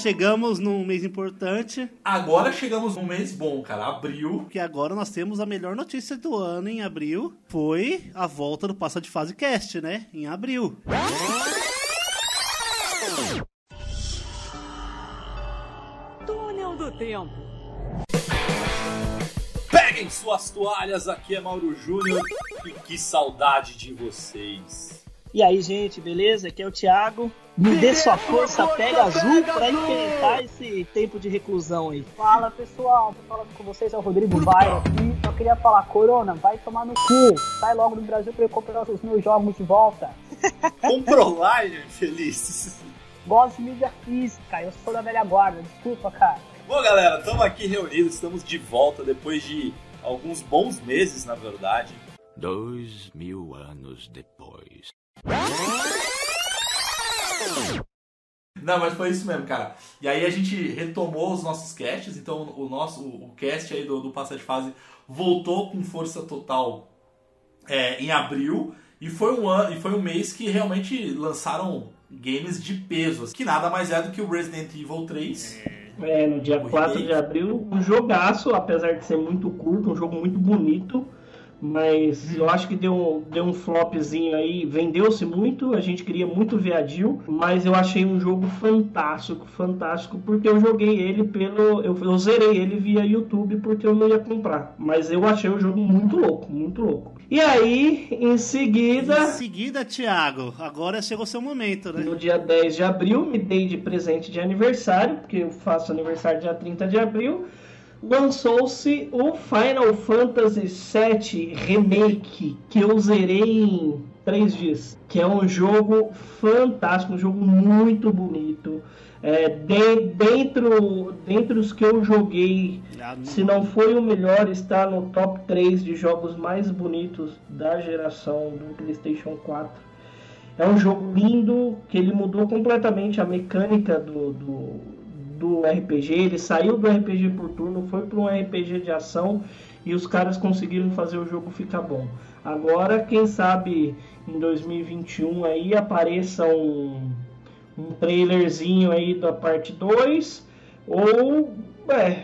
Chegamos num mês importante, Agora chegamos num mês bom, cara. Abril. porque agora nós temos a melhor notícia do ano em abril. Foi a volta do Passa de Fase Cast, né? Em abril. Túnel do Tempo. Peguem suas toalhas, aqui é Mauro Júnior e que saudade de vocês. E aí, gente, beleza? Aqui é o Thiago. Me dê sua força, pega azul pra enfrentar esse tempo de reclusão aí. Fala pessoal, tô falando com vocês, é o Rodrigo Baio aqui. Só queria falar, Corona, vai tomar no cu. Sai logo do Brasil pra eu comprar os meus jogos de volta. <laughs> Compra online, feliz. Gosto de mídia física, eu sou da velha guarda, desculpa, cara. Bom, galera, estamos aqui reunidos, estamos de volta depois de alguns bons meses, na verdade. Dois mil anos depois. Não, mas foi isso mesmo, cara. E aí a gente retomou os nossos casts, então o nosso o cast aí do, do Passa de Fase voltou com força total é, em abril. E foi um ano, e foi um mês que realmente lançaram games de peso, que nada mais é do que o Resident Evil 3. É, no dia 4 de abril, um jogaço, apesar de ser muito curto, um jogo muito bonito. Mas eu acho que deu, deu um flopzinho aí, vendeu-se muito, a gente queria muito ver a Jill, mas eu achei um jogo fantástico, fantástico, porque eu joguei ele pelo. Eu, eu zerei ele via YouTube porque eu não ia comprar. Mas eu achei o jogo muito louco, muito louco. E aí, em seguida. Em seguida, Thiago, agora chegou seu momento, né? No dia 10 de abril, me dei de presente de aniversário, porque eu faço aniversário dia 30 de abril. Lançou-se o Final Fantasy VII Remake, que eu zerei em três dias. Que é um jogo fantástico, um jogo muito bonito. É, de, dentro, dentre os que eu joguei, se não foi o melhor, está no top 3 de jogos mais bonitos da geração do PlayStation 4. É um jogo lindo, que ele mudou completamente a mecânica do, do, do RPG. Ele saiu do RPG por turno, foi para um RPG de ação e os caras conseguiram fazer o jogo ficar bom. Agora, quem sabe em 2021 aí apareça um, um trailerzinho aí da parte 2 ou é,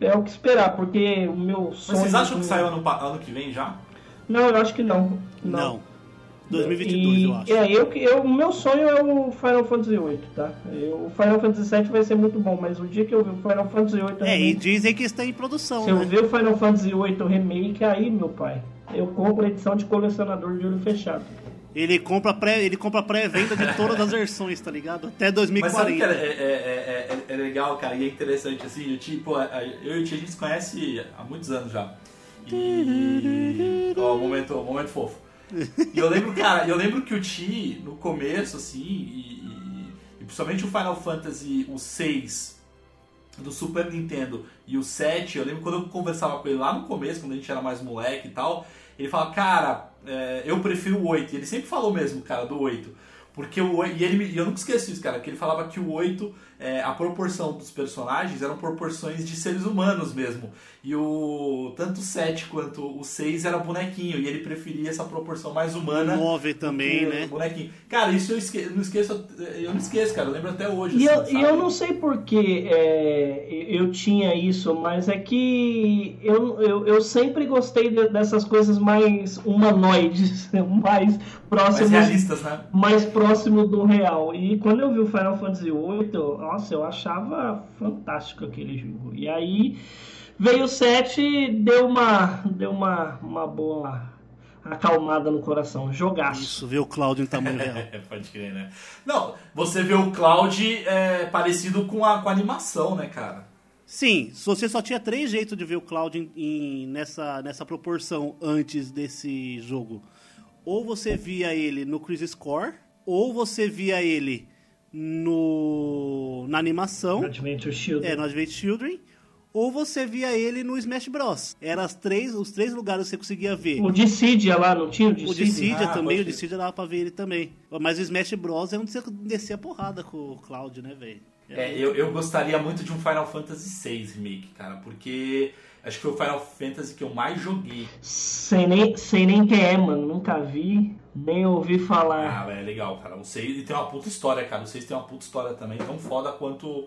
é o que esperar, porque o meu Mas sonho vocês acham que saiu ano, ano que vem já? Não, eu acho que não. Não. 2022, E, eu acho. É, eu, eu, o meu sonho é o Final Fantasy VIII, tá? Eu, o Final Fantasy VII vai ser muito bom, mas o dia que eu ver o Final Fantasy VIII É, e remake, dizem que está em produção, se eu né? ver o Final Fantasy VIII remake, aí, meu pai, eu compro a edição de colecionador de olho fechado. Ele compra pré, ele compra pré-venda de todas as versões, tá ligado? Até Mas sabe 2040. que é, é, é, é- é legal, cara, e é interessante, assim, eu, tipo, eu e o Tia, a gente se conhece há muitos anos já. E... Ó, momento, momento fofo. E eu lembro, cara, eu lembro que o Ti, no começo, assim, e, e- e principalmente o Final Fantasy, o 6 do Super Nintendo e o 7, eu lembro quando eu conversava com ele lá no começo, quando a gente era mais moleque e tal, ele falava, cara, é, eu prefiro o 8. E ele sempre falou mesmo, cara, do 8. Porque o 8, e ele, e eu nunca esqueço isso, cara, que ele falava que o 8, é, a proporção dos personagens eram proporções de seres humanos mesmo. E o tanto o 7 quanto o 6 era bonequinho, e ele preferia essa proporção mais humana. O 9 também, né? Bonequinho. Cara, isso eu esque- não esqueço, eu não esqueço, cara, eu lembro até hoje. E eu, assim, e sabe? eu não sei porque é, eu tinha isso, mas é que eu, eu, eu sempre gostei de- dessas coisas mais humanoides, <laughs> mais próximas. Mais realistas, né? mais próximo do real. E quando eu vi o Final Fantasy VIII, nossa, eu achava fantástico aquele jogo. E aí veio o 7 e deu uma, deu uma, uma boa acalmada no coração. Jogaço. Isso, ver o Cláudio em tamanho real. É, <laughs> pode crer, né? Não, você vê o Cloud é, parecido com a, com a animação, né, cara? Sim, você só tinha três jeitos de ver o Cloud em- em- nessa, nessa proporção antes desse jogo. Ou você via ele no Crisis Core, ou você via ele no na animação, Adventure Children. é, no Advent Children, ou você via ele no Smash Bros. Eram as três, os três lugares que você conseguia ver. O Dissidia lá, não tinha o O Dissidia? Dissidia Ah, também, o. Dissidia dava pra ver ele também. Mas o Smash Bros. é onde você descia a porrada com o Cloud, né, velho? É, eu, eu gostaria muito de um Final Fantasy VI Remake, cara, porque acho que foi o Final Fantasy que eu mais joguei. Sei nem, sei nem quem é, mano. Nunca vi, nem ouvi falar. Ah, é legal, cara. O 6 e tem uma puta história, cara. O 6 tem uma puta história também, tão foda quanto,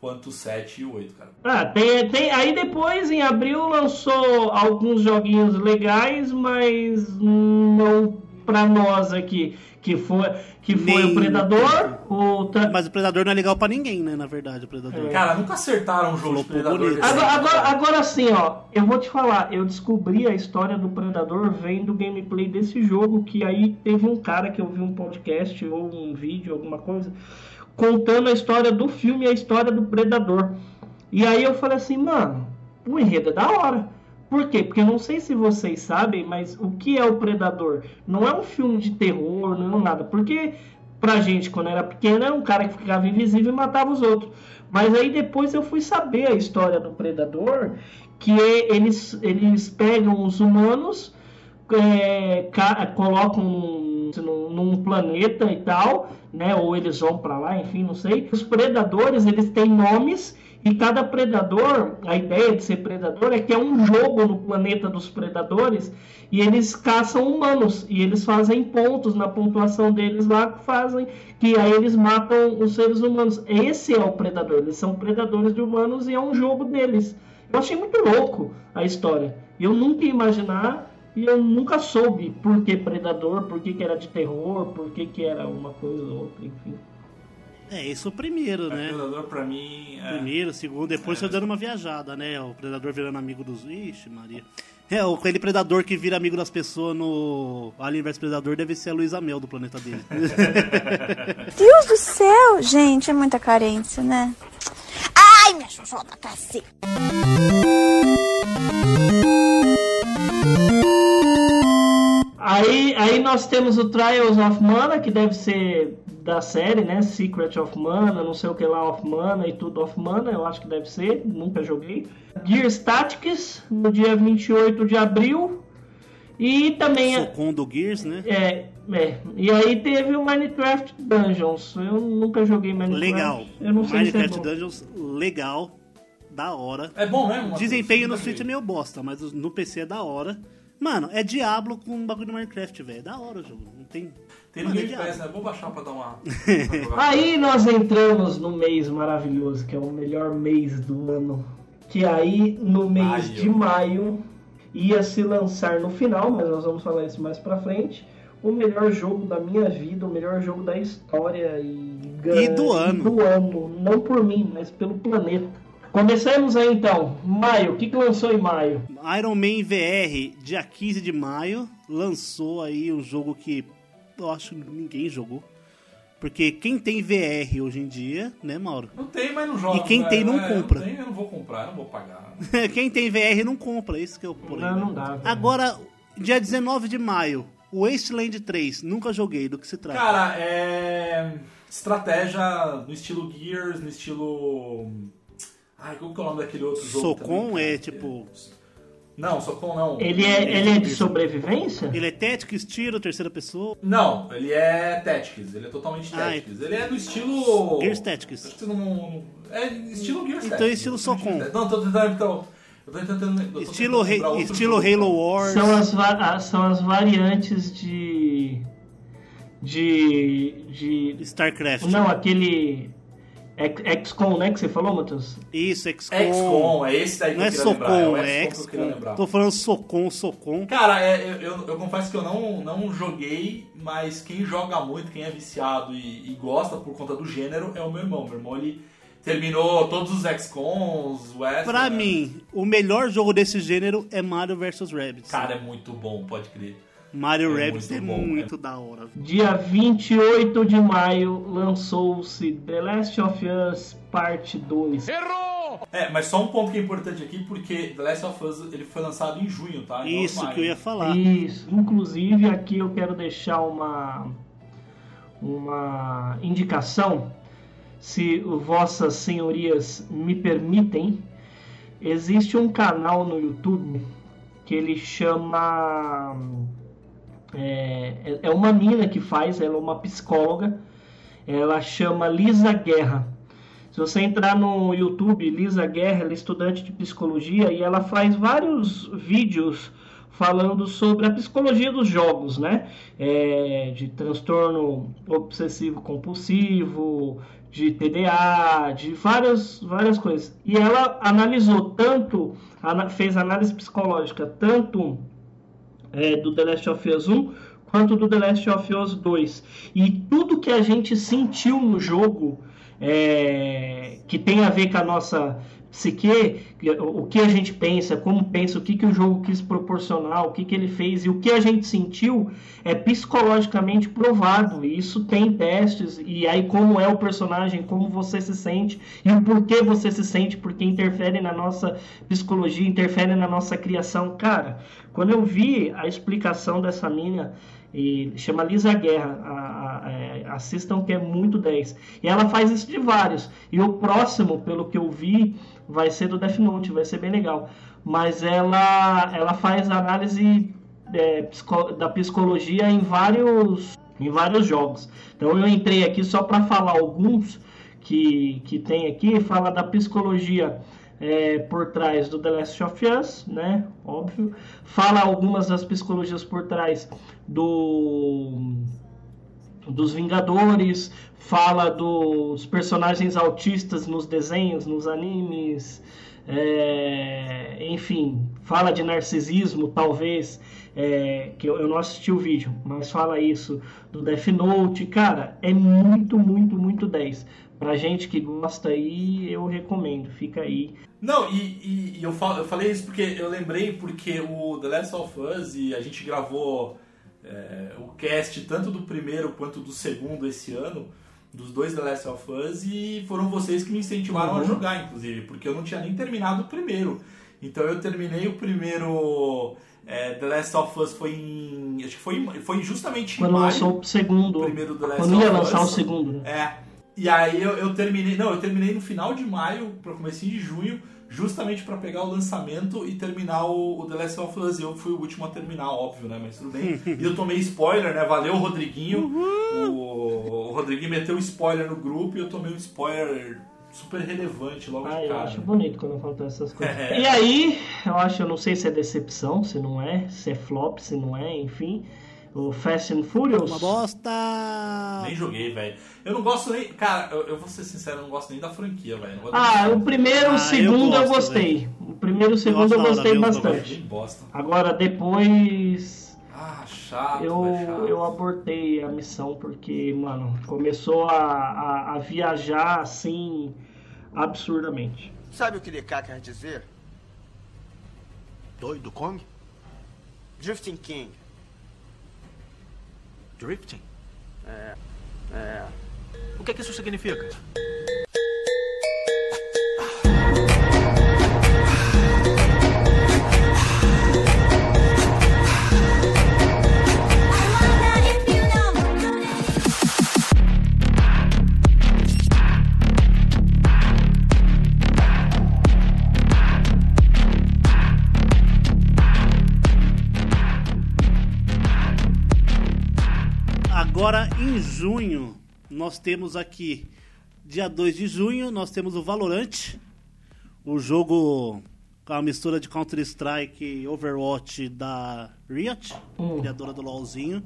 quanto o 7 e o 8, cara. Ah, tem, tem, aí depois, em abril, lançou alguns joguinhos legais, mas não pra nós aqui. Que foi, que foi Nem- o Predador, o... Tra- Mas o Predador não é legal pra ninguém, né, na verdade, o Predador. Cara, nunca acertaram um jogo de Predador. Agora, agora, agora sim, ó, eu vou te falar, eu descobri a história do Predador vendo o gameplay desse jogo, que aí teve um cara que eu vi um podcast ou um vídeo, alguma coisa, contando a história do filme e a história do Predador. E aí eu falei assim, mano, o enredo é da hora. Por quê? Porque eu não sei se vocês sabem, mas o que é o Predador? Não é um filme de terror, não é nada. Porque pra gente, quando era pequeno, era um cara que ficava invisível e matava os outros. Mas aí depois eu fui saber a história do Predador, que é- eles, eles pegam os humanos, é, ca- colocam num, num- planeta e tal, né? Ou eles vão pra lá, enfim, não sei. Os predadores, eles têm nomes e cada predador, a ideia de ser predador é que é um jogo no planeta dos predadores e eles caçam humanos e eles fazem pontos na pontuação deles lá que fazem que aí eles matam os seres humanos. Esse é o predador, eles são predadores de humanos e é um jogo deles. Eu achei muito louco a história. Eu nunca ia imaginar e eu nunca soube por que predador, por que, que era de terror, por que, que era uma coisa ou outra, enfim. É, esse é o primeiro, né? Predador pra mim. É... Primeiro, segundo, depois foi dando uma viajada, né? O Predador virando amigo dos. Ixi, Maria. É, o- aquele Predador que vira amigo das pessoas no Alien vs Predador deve ser a Luísa Mel do planeta dele. <laughs> Deus do céu! Gente, é muita carência, né? Ai, minha xoxota cacete! Aí, aí nós temos o Trials of Mana, que deve ser da série, né? Secret of Mana, não sei o que lá of Mana e tudo of Mana, eu acho que deve ser, nunca joguei. Gears Tactics, no dia 28 de abril. E também. Socon do Gears, né? É, é. E aí teve o Minecraft Dungeons. Eu nunca joguei Minecraft. Legal. Eu não sei Minecraft se é. Dungeons, legal. Da hora. É bom mesmo? Desempenho no Switch é meio bosta, mas no PC é da hora. Mano, é Diablo com um bagulho do Minecraft, velho. É da hora o jogo. Não tem. Tem é Game Diablo. Pass, né? Vou baixar pra dar uma. <laughs> Aí nós entramos no mês maravilhoso, que é o melhor mês do ano. Que aí, no mês Maio. de maio, ia se lançar no final, mas nós vamos falar isso mais pra frente. O melhor jogo da minha vida, o melhor jogo da história e, E do ano. do ano. Não por mim, mas pelo planeta. Começamos aí então. Maio, o que, que lançou em maio? Iron Man VR, dia 15 de maio, lançou aí um jogo que eu acho que ninguém jogou. Porque quem tem VR hoje em dia, né, Mauro? Não tem, mas não joga. E quem né? tem não É, compra. Não tem, eu não vou comprar, eu não vou pagar. <laughs> quem tem VR não compra, isso que é o problema. Não, não dá. velho. Agora, dia 19 de maio, O Wasteland 3, nunca joguei, do que se trata? Cara, é. Estratégia no estilo Gears, no estilo. Ai, como que é o nome daquele outro jogo? Socom também, é tipo. Não, Socom não. Ele é, ele é de sobrevivência? Ele é Tactics, tiro, terceira pessoa. Não, ele é Tactics, ele é totalmente Ah, Tactics. Ele é do estilo. Gears Tactics. Acho que não- não- É estilo Gears Então é Tactics. estilo Socom. Não, tô tentando. Então, eu tô tentando. eu tô Estilo, Rei- estilo jogo, Halo Wars. São as, ah, são as variantes de. De. de StarCraft. Não, aquele. XCOM, né? Que você falou, Matheus? Isso, XCOM. XCOM, é esse daí que Não eu é queria lembrar, é o Socom, é XCOM que eu queria XCOM. lembrar. Tô falando Socom, Socom. Cara, é, eu, eu, eu confesso que eu não, não joguei, mas quem joga muito, quem é viciado e, e gosta por conta do gênero é o meu irmão. Meu irmão, ele terminou todos os XCOMs, o West. Pra mim, o melhor jogo desse gênero é Mario vs Rabbids. Cara, é muito bom, pode crer. Mario é Rabbids é muito bom, muito é. da hora. Dia 28 de maio lançou-se The Last of Us Parte 2. É, mas só um ponto que é importante aqui, porque The Last of Us ele foi lançado em junho, tá? Em Isso que eu ia falar. Isso. Inclusive, aqui eu quero deixar uma, uma indicação, se vossas senhorias me permitem. Existe um canal no YouTube que ele chama. É, é- é uma mina que faz, ela é uma psicóloga. Ela chama Lisa Guerra. Se você entrar no YouTube, Lisa Guerra, ela é estudante de psicologia e ela faz vários vídeos falando sobre a psicologia dos jogos, né? É, de transtorno obsessivo compulsivo, de TDA, de várias, várias coisas. E ela analisou tanto, fez análise psicológica tanto é, do The Last of Us 1 quanto do The Last of Us 2. E tudo que a gente sentiu no jogo é, que tem a ver com a nossa psique, o que a gente pensa, como pensa, o que, que o jogo quis proporcionar, o que, que ele fez e o que a gente sentiu é psicologicamente provado. E isso tem testes, e aí como é o personagem, como você se sente e o porquê você se sente, porque interfere na nossa psicologia, interfere na nossa criação. Cara, quando eu vi a explicação dessa mina, e chama Lisa Guerra, a- a- é, assistam que é muito 10. E ela faz isso de vários. E o próximo, pelo que eu vi, vai ser do Death Note, vai ser bem legal. Mas ela, ela faz análise é, da psicologia em vários, em vários jogos. Então eu entrei aqui só para falar alguns que, que tem aqui, fala da psicologia é, por trás do The Last of Us, né? Óbvio. Fala algumas das psicologias por trás do dos Vingadores, fala dos personagens autistas nos desenhos, nos animes, é, enfim, fala de narcisismo, talvez, é, que eu, eu não assisti o vídeo, mas fala isso do Death Note, cara, é muito, muito, muito 10. Pra gente que gosta aí, eu recomendo, fica aí. Não, e, e- e eu, falo- eu falei isso porque eu lembrei porque o The Last of Us e a gente gravou é, o cast tanto do primeiro quanto do segundo esse ano, dos dois The Last of Us, e foram vocês que me incentivaram a Uhum. jogar, inclusive, porque eu não tinha nem terminado o primeiro. Então eu terminei o primeiro é, The Last of Us foi em. Acho que foi, foi justamente em Quando maio. lançou o segundo, primeiro The Last quando ia of lançar o Us. segundo, né? É. E aí eu, eu terminei. Não, eu terminei no final de maio, pro comecinho de junho, justamente pra pegar o lançamento e terminar o, o The Last of Us. E eu fui o último a terminar, óbvio, né? Mas tudo bem. <laughs> e eu tomei spoiler, né? Valeu, Rodriguinho. O, o Rodriguinho meteu spoiler no grupo e eu tomei um spoiler super relevante logo Ah, de eu cara. acho bonito quando acontece essas coisas. É. E aí, eu acho, eu não sei se é decepção, se não é, se é flop, se não é, enfim. O Fast and Furious. Uma bosta! Nem joguei, velho. Eu não gosto nem. Cara, eu, eu vou ser sincero, eu não gosto nem da franquia, velho. Ah, o primeiro, Ah, o segundo eu, eu gosto, gostei. O primeiro e o segundo eu hora, gostei viu? bastante. Agora, depois. Ah, chato, Eu, chato. eu abortei a missão porque, mano, começou a, a, a viajar assim absurdamente. Sabe o que DK quer dizer? Doido Kong? Drifting King. Drifting? É. É. O que, é que isso significa? Agora, em junho, nós temos aqui, dia 2 de junho, nós temos o Valorant, o jogo com a mistura de Counter-Strike e Overwatch da Riot, Hum. criadora do LoLzinho.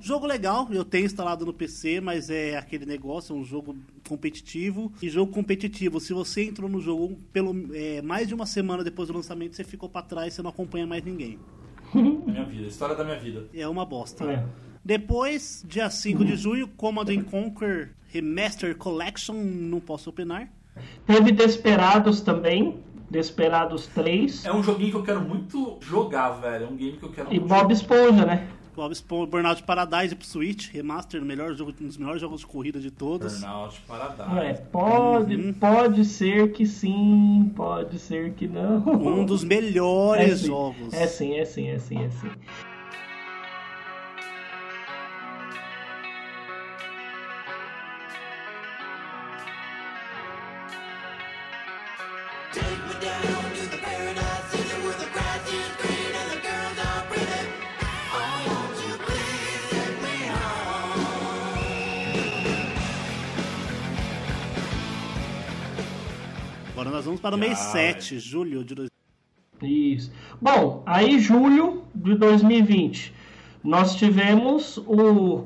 Jogo legal, eu tenho instalado no PC, mas é aquele negócio, é um jogo competitivo. E jogo competitivo, se você entrou no jogo pelo é, mais de uma semana depois do lançamento, você ficou pra trás, você não acompanha mais ninguém. Minha vida, história da minha vida. É uma bosta. É. Depois, dia 5 de junho, Command and Conquer Remaster Collection, não posso opinar. Teve Desperados também. Desperados 3. É um joguinho que eu quero muito jogar, velho. É um game que eu quero E muito Bob Esponja, né? Bob Esponja, Burnout Paradise pro Switch, Remaster, melhor jogo, um dos melhores jogos de corrida de todos. Burnout Paradise. É, pode, Uhum. pode ser que sim, pode ser que não. Um dos melhores <laughs> É sim, jogos. É sim, é sim, é sim, é sim. Agora nós vamos para o mês Cara. 7, julho de dois... Isso. Bom, aí julho de 2020, nós tivemos o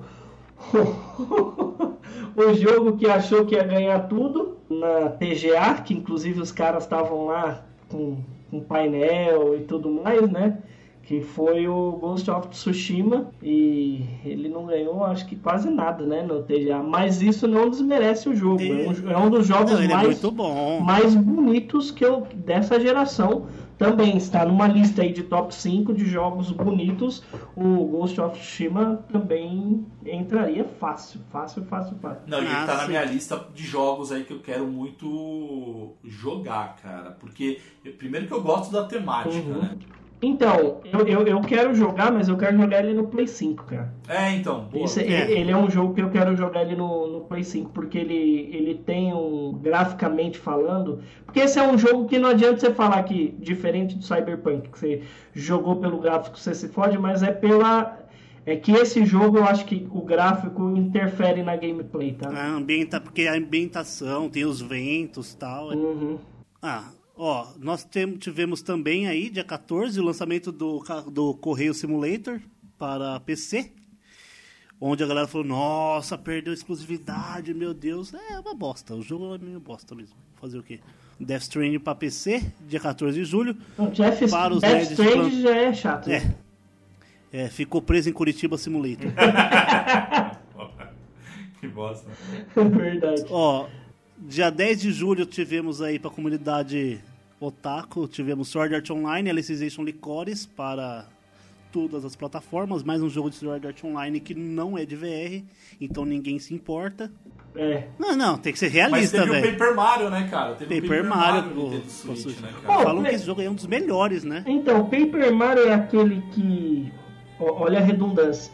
<laughs> o jogo que achou que ia ganhar tudo na TGA, que inclusive os caras estavam lá com, com painel e tudo mais, né? Que foi o Ghost of Tsushima e ele não ganhou, acho que quase nada, né, no TGA. Mas isso não desmerece o jogo. É um, é um dos jogos Não, é mais bom. mais bonitos que eu dessa geração. Também está numa lista aí de top 5 de jogos bonitos. O Ghost of Tsushima também entraria fácil, fácil, fácil, fácil. Não, e ele Ah, tá na minha lista de jogos aí que eu quero muito jogar, cara. Porque, primeiro que eu gosto da temática, Uhum. né? Então, eu, eu, eu quero jogar, mas eu quero jogar ele no Play 5, cara. É, então. Boa. Isso, ele, ele é um jogo que eu quero jogar ele no, no Play 5, porque ele, ele tem um. graficamente falando. Porque esse é um jogo que não adianta você falar que, diferente do Cyberpunk, que você jogou pelo gráfico, você se fode, mas é pela. É que esse jogo eu acho que o gráfico interfere na gameplay, tá? A ambienta, porque a ambientação, tem os ventos e tal. Uhum. Ah, ó, nós tem- tivemos também aí, dia 14, o lançamento do, do Correio Simulator para PC. Onde a galera falou, nossa, perdeu exclusividade, meu Deus. É uma bosta, o jogo é meio bosta mesmo. Fazer o quê? Death Stranding para PC, dia 14 de julho. Então, Jeff para os Death Stranding plan- já é chato. né? É. É, ficou preso em Curitiba Simulator. <laughs> que bosta. Verdade. Ó, dia 10 de julho tivemos aí pra comunidade Otaku, tivemos Sword Art Online, Alicization Licores para todas as plataformas, mais um jogo de Sword Art Online que não é de VR, então ninguém se importa. É. Não, não, tem que ser Mas realista, teve o velho. Paper Mario, né, cara? Teve Paper, o Mario, pô, Switch, né, cara? Falam que esse jogo é um dos melhores, né? Então, Paper Mario é aquele que. Olha a redundância.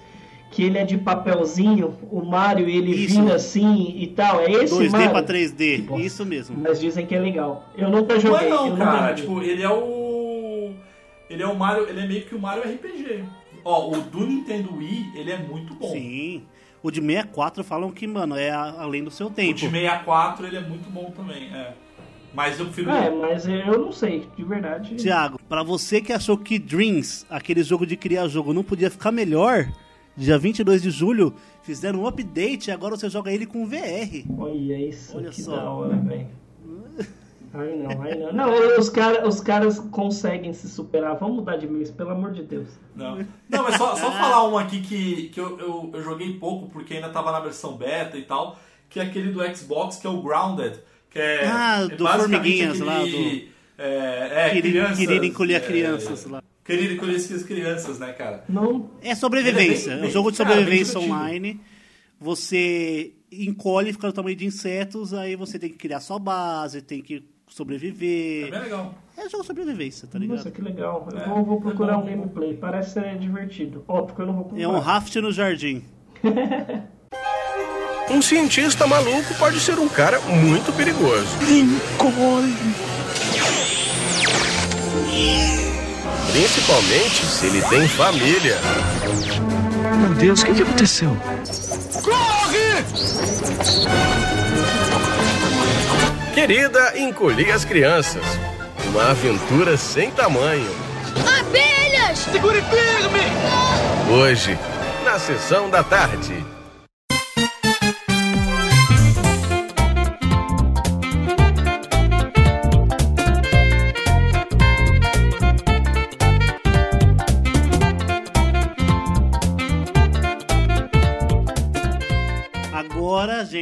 Que ele é de papelzinho, o Mario ele Isso. vira assim e tal. É esse 2D Mario? pra 3D, isso mesmo. Mas dizem que é legal. Eu nunca Não joguei. é eu não, cara. Tipo, ele é o. Ele é o Mario. Ele é meio que o Mario RPG. Ó, o do Nintendo Wii, ele é muito bom. Sim. O de 64 falam que, mano, é além do seu O tempo. de 64, ele é muito bom também. É. Mas eu prefiro. É, mas eu não sei, de verdade. Tiago, pra você que achou que Dreams, aquele jogo de criar jogo, não podia ficar melhor, dia 22 de julho, fizeram um update e agora você joga ele com VR. Olha isso, Olha que só. da hora, velho. Ai não, ai não. Não, os, cara, os caras conseguem se superar. Vamos mudar de mês, pelo amor de Deus. Não, não mas só, só falar um aqui que, que eu, eu, eu joguei pouco, porque ainda tava na versão beta e tal, que é aquele do Xbox, que é o Grounded. Que é, Ah, é do Formiguinhas lá, aquele, É, é, crianças. é, crianças lá. Querer encolher as crianças, né, cara? Não. É sobrevivência. É bem- é um jogo de cara, sobrevivência divertido. online. Você encolhe, fica no tamanho de insetos, aí você tem que criar sua base, tem que sobreviver. É bem legal. É jogo de sobrevivência, tá ligado? Nossa, que legal. Eu É, vou, vou procurar é um gameplay. Parece ser divertido. Óbvio que eu não vou comprar. É um raft no jardim. <laughs> Um cientista maluco pode ser um cara muito perigoso. Principalmente se ele tem família. Meu Deus, o que, que aconteceu? Querida, encolhi as crianças. Uma aventura sem tamanho. Abelhas! Segure firme! Hoje, na sessão da tarde.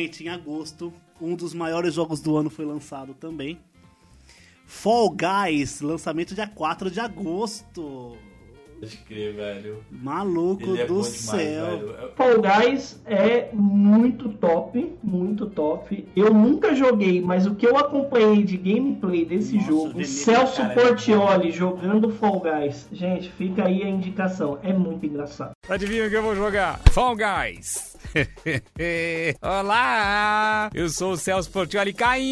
Gente, em agosto, um dos maiores jogos do ano foi lançado também. Fall Guys, lançamento dia 4 de agosto. Pode crer, velho. Maluco Ele é do demais, céu. velho. Fall Guys é muito top, muito top. Eu nunca joguei, mas o que eu acompanhei de gameplay desse jogo, Veneno, Celso cara, é Portioli jogando Fall Guys. Gente, fica aí a indicação, é muito engraçado. Adivinha o que eu vou jogar? Fall Guys. <laughs> Olá, eu sou o Celso Portioli caindo.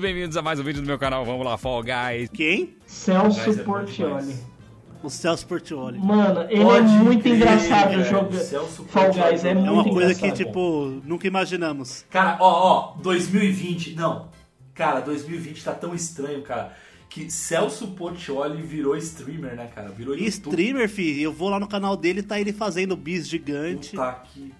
Bem-vindos a mais um vídeo do meu canal. Vamos lá, Fall Guys. Quem? Celso Guys é Portioli. O Celso Portioli. Mano, ele Pode é muito crer, engraçado velho. jogando Celso Fall Portioli Guys, é é muito É uma coisa engraçado. que, tipo, nunca imaginamos. Cara, ó, ó, 2020. Não. Cara, 2020 tá tão estranho, cara. Que Celso Portioli virou streamer, né, cara? Virou E streamer, fi, eu vou lá no canal dele, tá ele fazendo bis gigante. Puta que.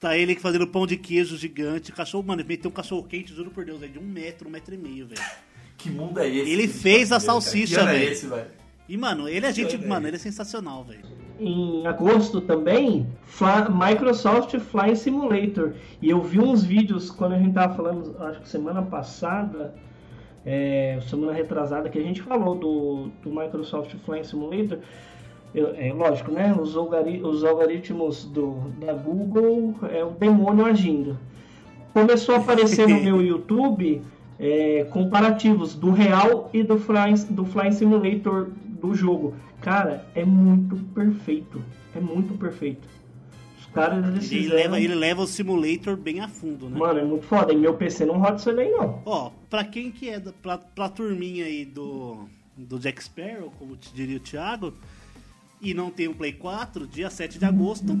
Tá ele fazendo pão de queijo gigante. Cachorro, mano, ele meteu um cachorro quente, juro por Deus, é de um metro, um metro e meio, velho. Que mundo é esse? Ele fez tá a cara? salsicha, é velho. esse, velho? E, mano, ele é gente, Olha mano, ele é sensacional, velho. Em agosto também, Microsoft Flying Simulator. E eu vi uns vídeos quando a gente tava falando, acho que semana passada, é, semana retrasada, que a gente falou do, do Microsoft Flying Simulator. Eu- é lógico, né? Os, algori- os algoritmos do, da Google é o demônio agindo. Começou a aparecer no meu <laughs> YouTube é, comparativos do real e do Flying, do Flying Simulator do jogo. Cara, é muito perfeito. É muito perfeito. Caras eles Ele fizeram- leva, ele leva o simulator bem a fundo, né? Mano, é muito foda. E meu PC não roda isso daí, não. Ó, pra quem que é, da- pra, pra turminha aí do, do Jack Sparrow, como te diria o Thiago, e não tem um Play 4, dia 7 de agosto,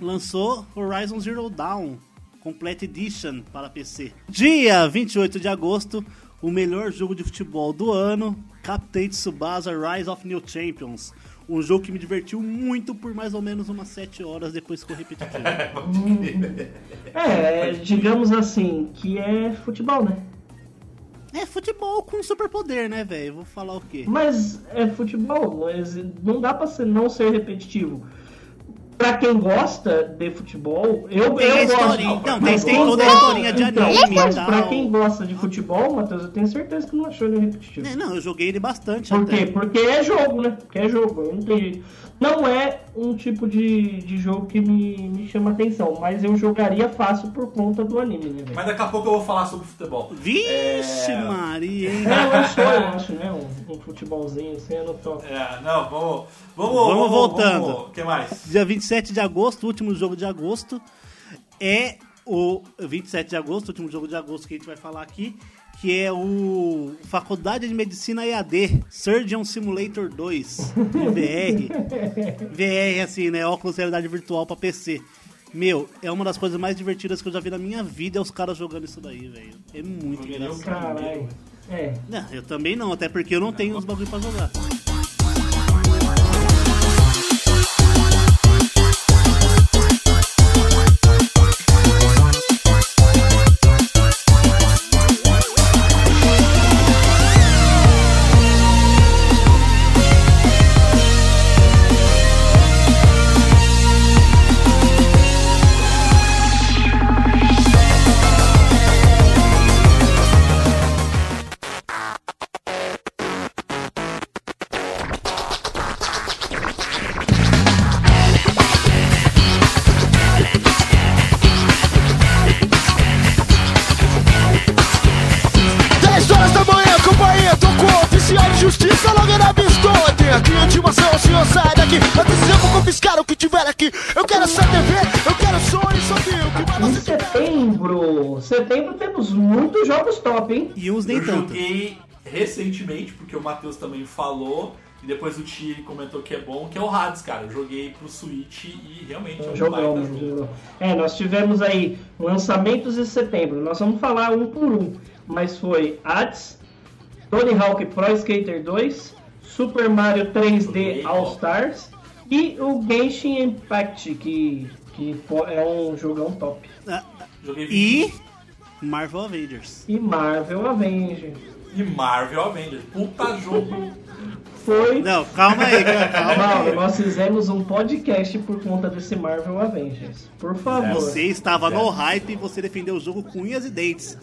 lançou Horizon Zero Dawn Complete Edition para PC. Dia 28 de agosto, o melhor jogo de futebol do ano, Captain Tsubasa Rise of New Champions. Um jogo que me divertiu muito por mais ou menos umas 7 horas depois que eu repetitivo. <laughs> É, digamos assim, que é futebol, né? É futebol com superpoder, né, velho? Vou falar o quê? Mas é futebol, mas não dá pra ser, não ser repetitivo. Pra quem gosta de futebol, eu, Tem eu gosto. então, tem- Mas tem toda a historinha de então, anime Mas tal. pra quem gosta de futebol, Matheus, eu tenho certeza que não achou ele repetitivo. É, não, eu joguei ele bastante Por até. quê? Porque é jogo, né? Porque é jogo. Não, tem. Não é um tipo de, de jogo que me, me chama atenção, mas eu jogaria fácil por conta do anime, né, velho? Mas daqui a pouco eu vou falar sobre futebol. Vixe, É, Maria, hein? É, lançou, eu acho, né? Um, um futebolzinho assim, eu não toco. É, não, vamos. Vamos, Vamos voltando. O que mais? Dia 27 de agosto, último jogo de agosto, é o 27 de agosto, último jogo de agosto que a gente vai falar aqui, que é o Faculdade de Medicina EAD, Surgeon Simulator 2, em VR. VR, assim, né? Óculos de realidade virtual pra PC. Meu, é uma das coisas mais divertidas que eu já vi na minha vida, é os caras jogando isso daí, velho. É muito engraçado. Caralho. É. Não, eu também não, até porque eu não tenho os bagulho pra jogar. Jogos top, hein? E uns eu joguei recentemente, porque o Matheus também falou, E depois o Ti comentou que é bom, que é o Hades, cara. Eu joguei pro Switch e realmente é Um um jogão, baita um jogo. jogão. É, nós tivemos aí lançamentos em setembro. Nós vamos falar um por um. Mas foi Hades, Tony Hawk Pro Skater 2, Super Mario 3D All Stars e o Genshin Impact, que, que é um jogão top. Joguei E Marvel Avengers. E Marvel Avengers. E Marvel Avengers. Puta jogo. Foi. Não, calma aí, calma Mauro, aí. nós fizemos um podcast por conta desse Marvel Avengers. Por favor. Você estava no hype e você defendeu o jogo com unhas e dentes.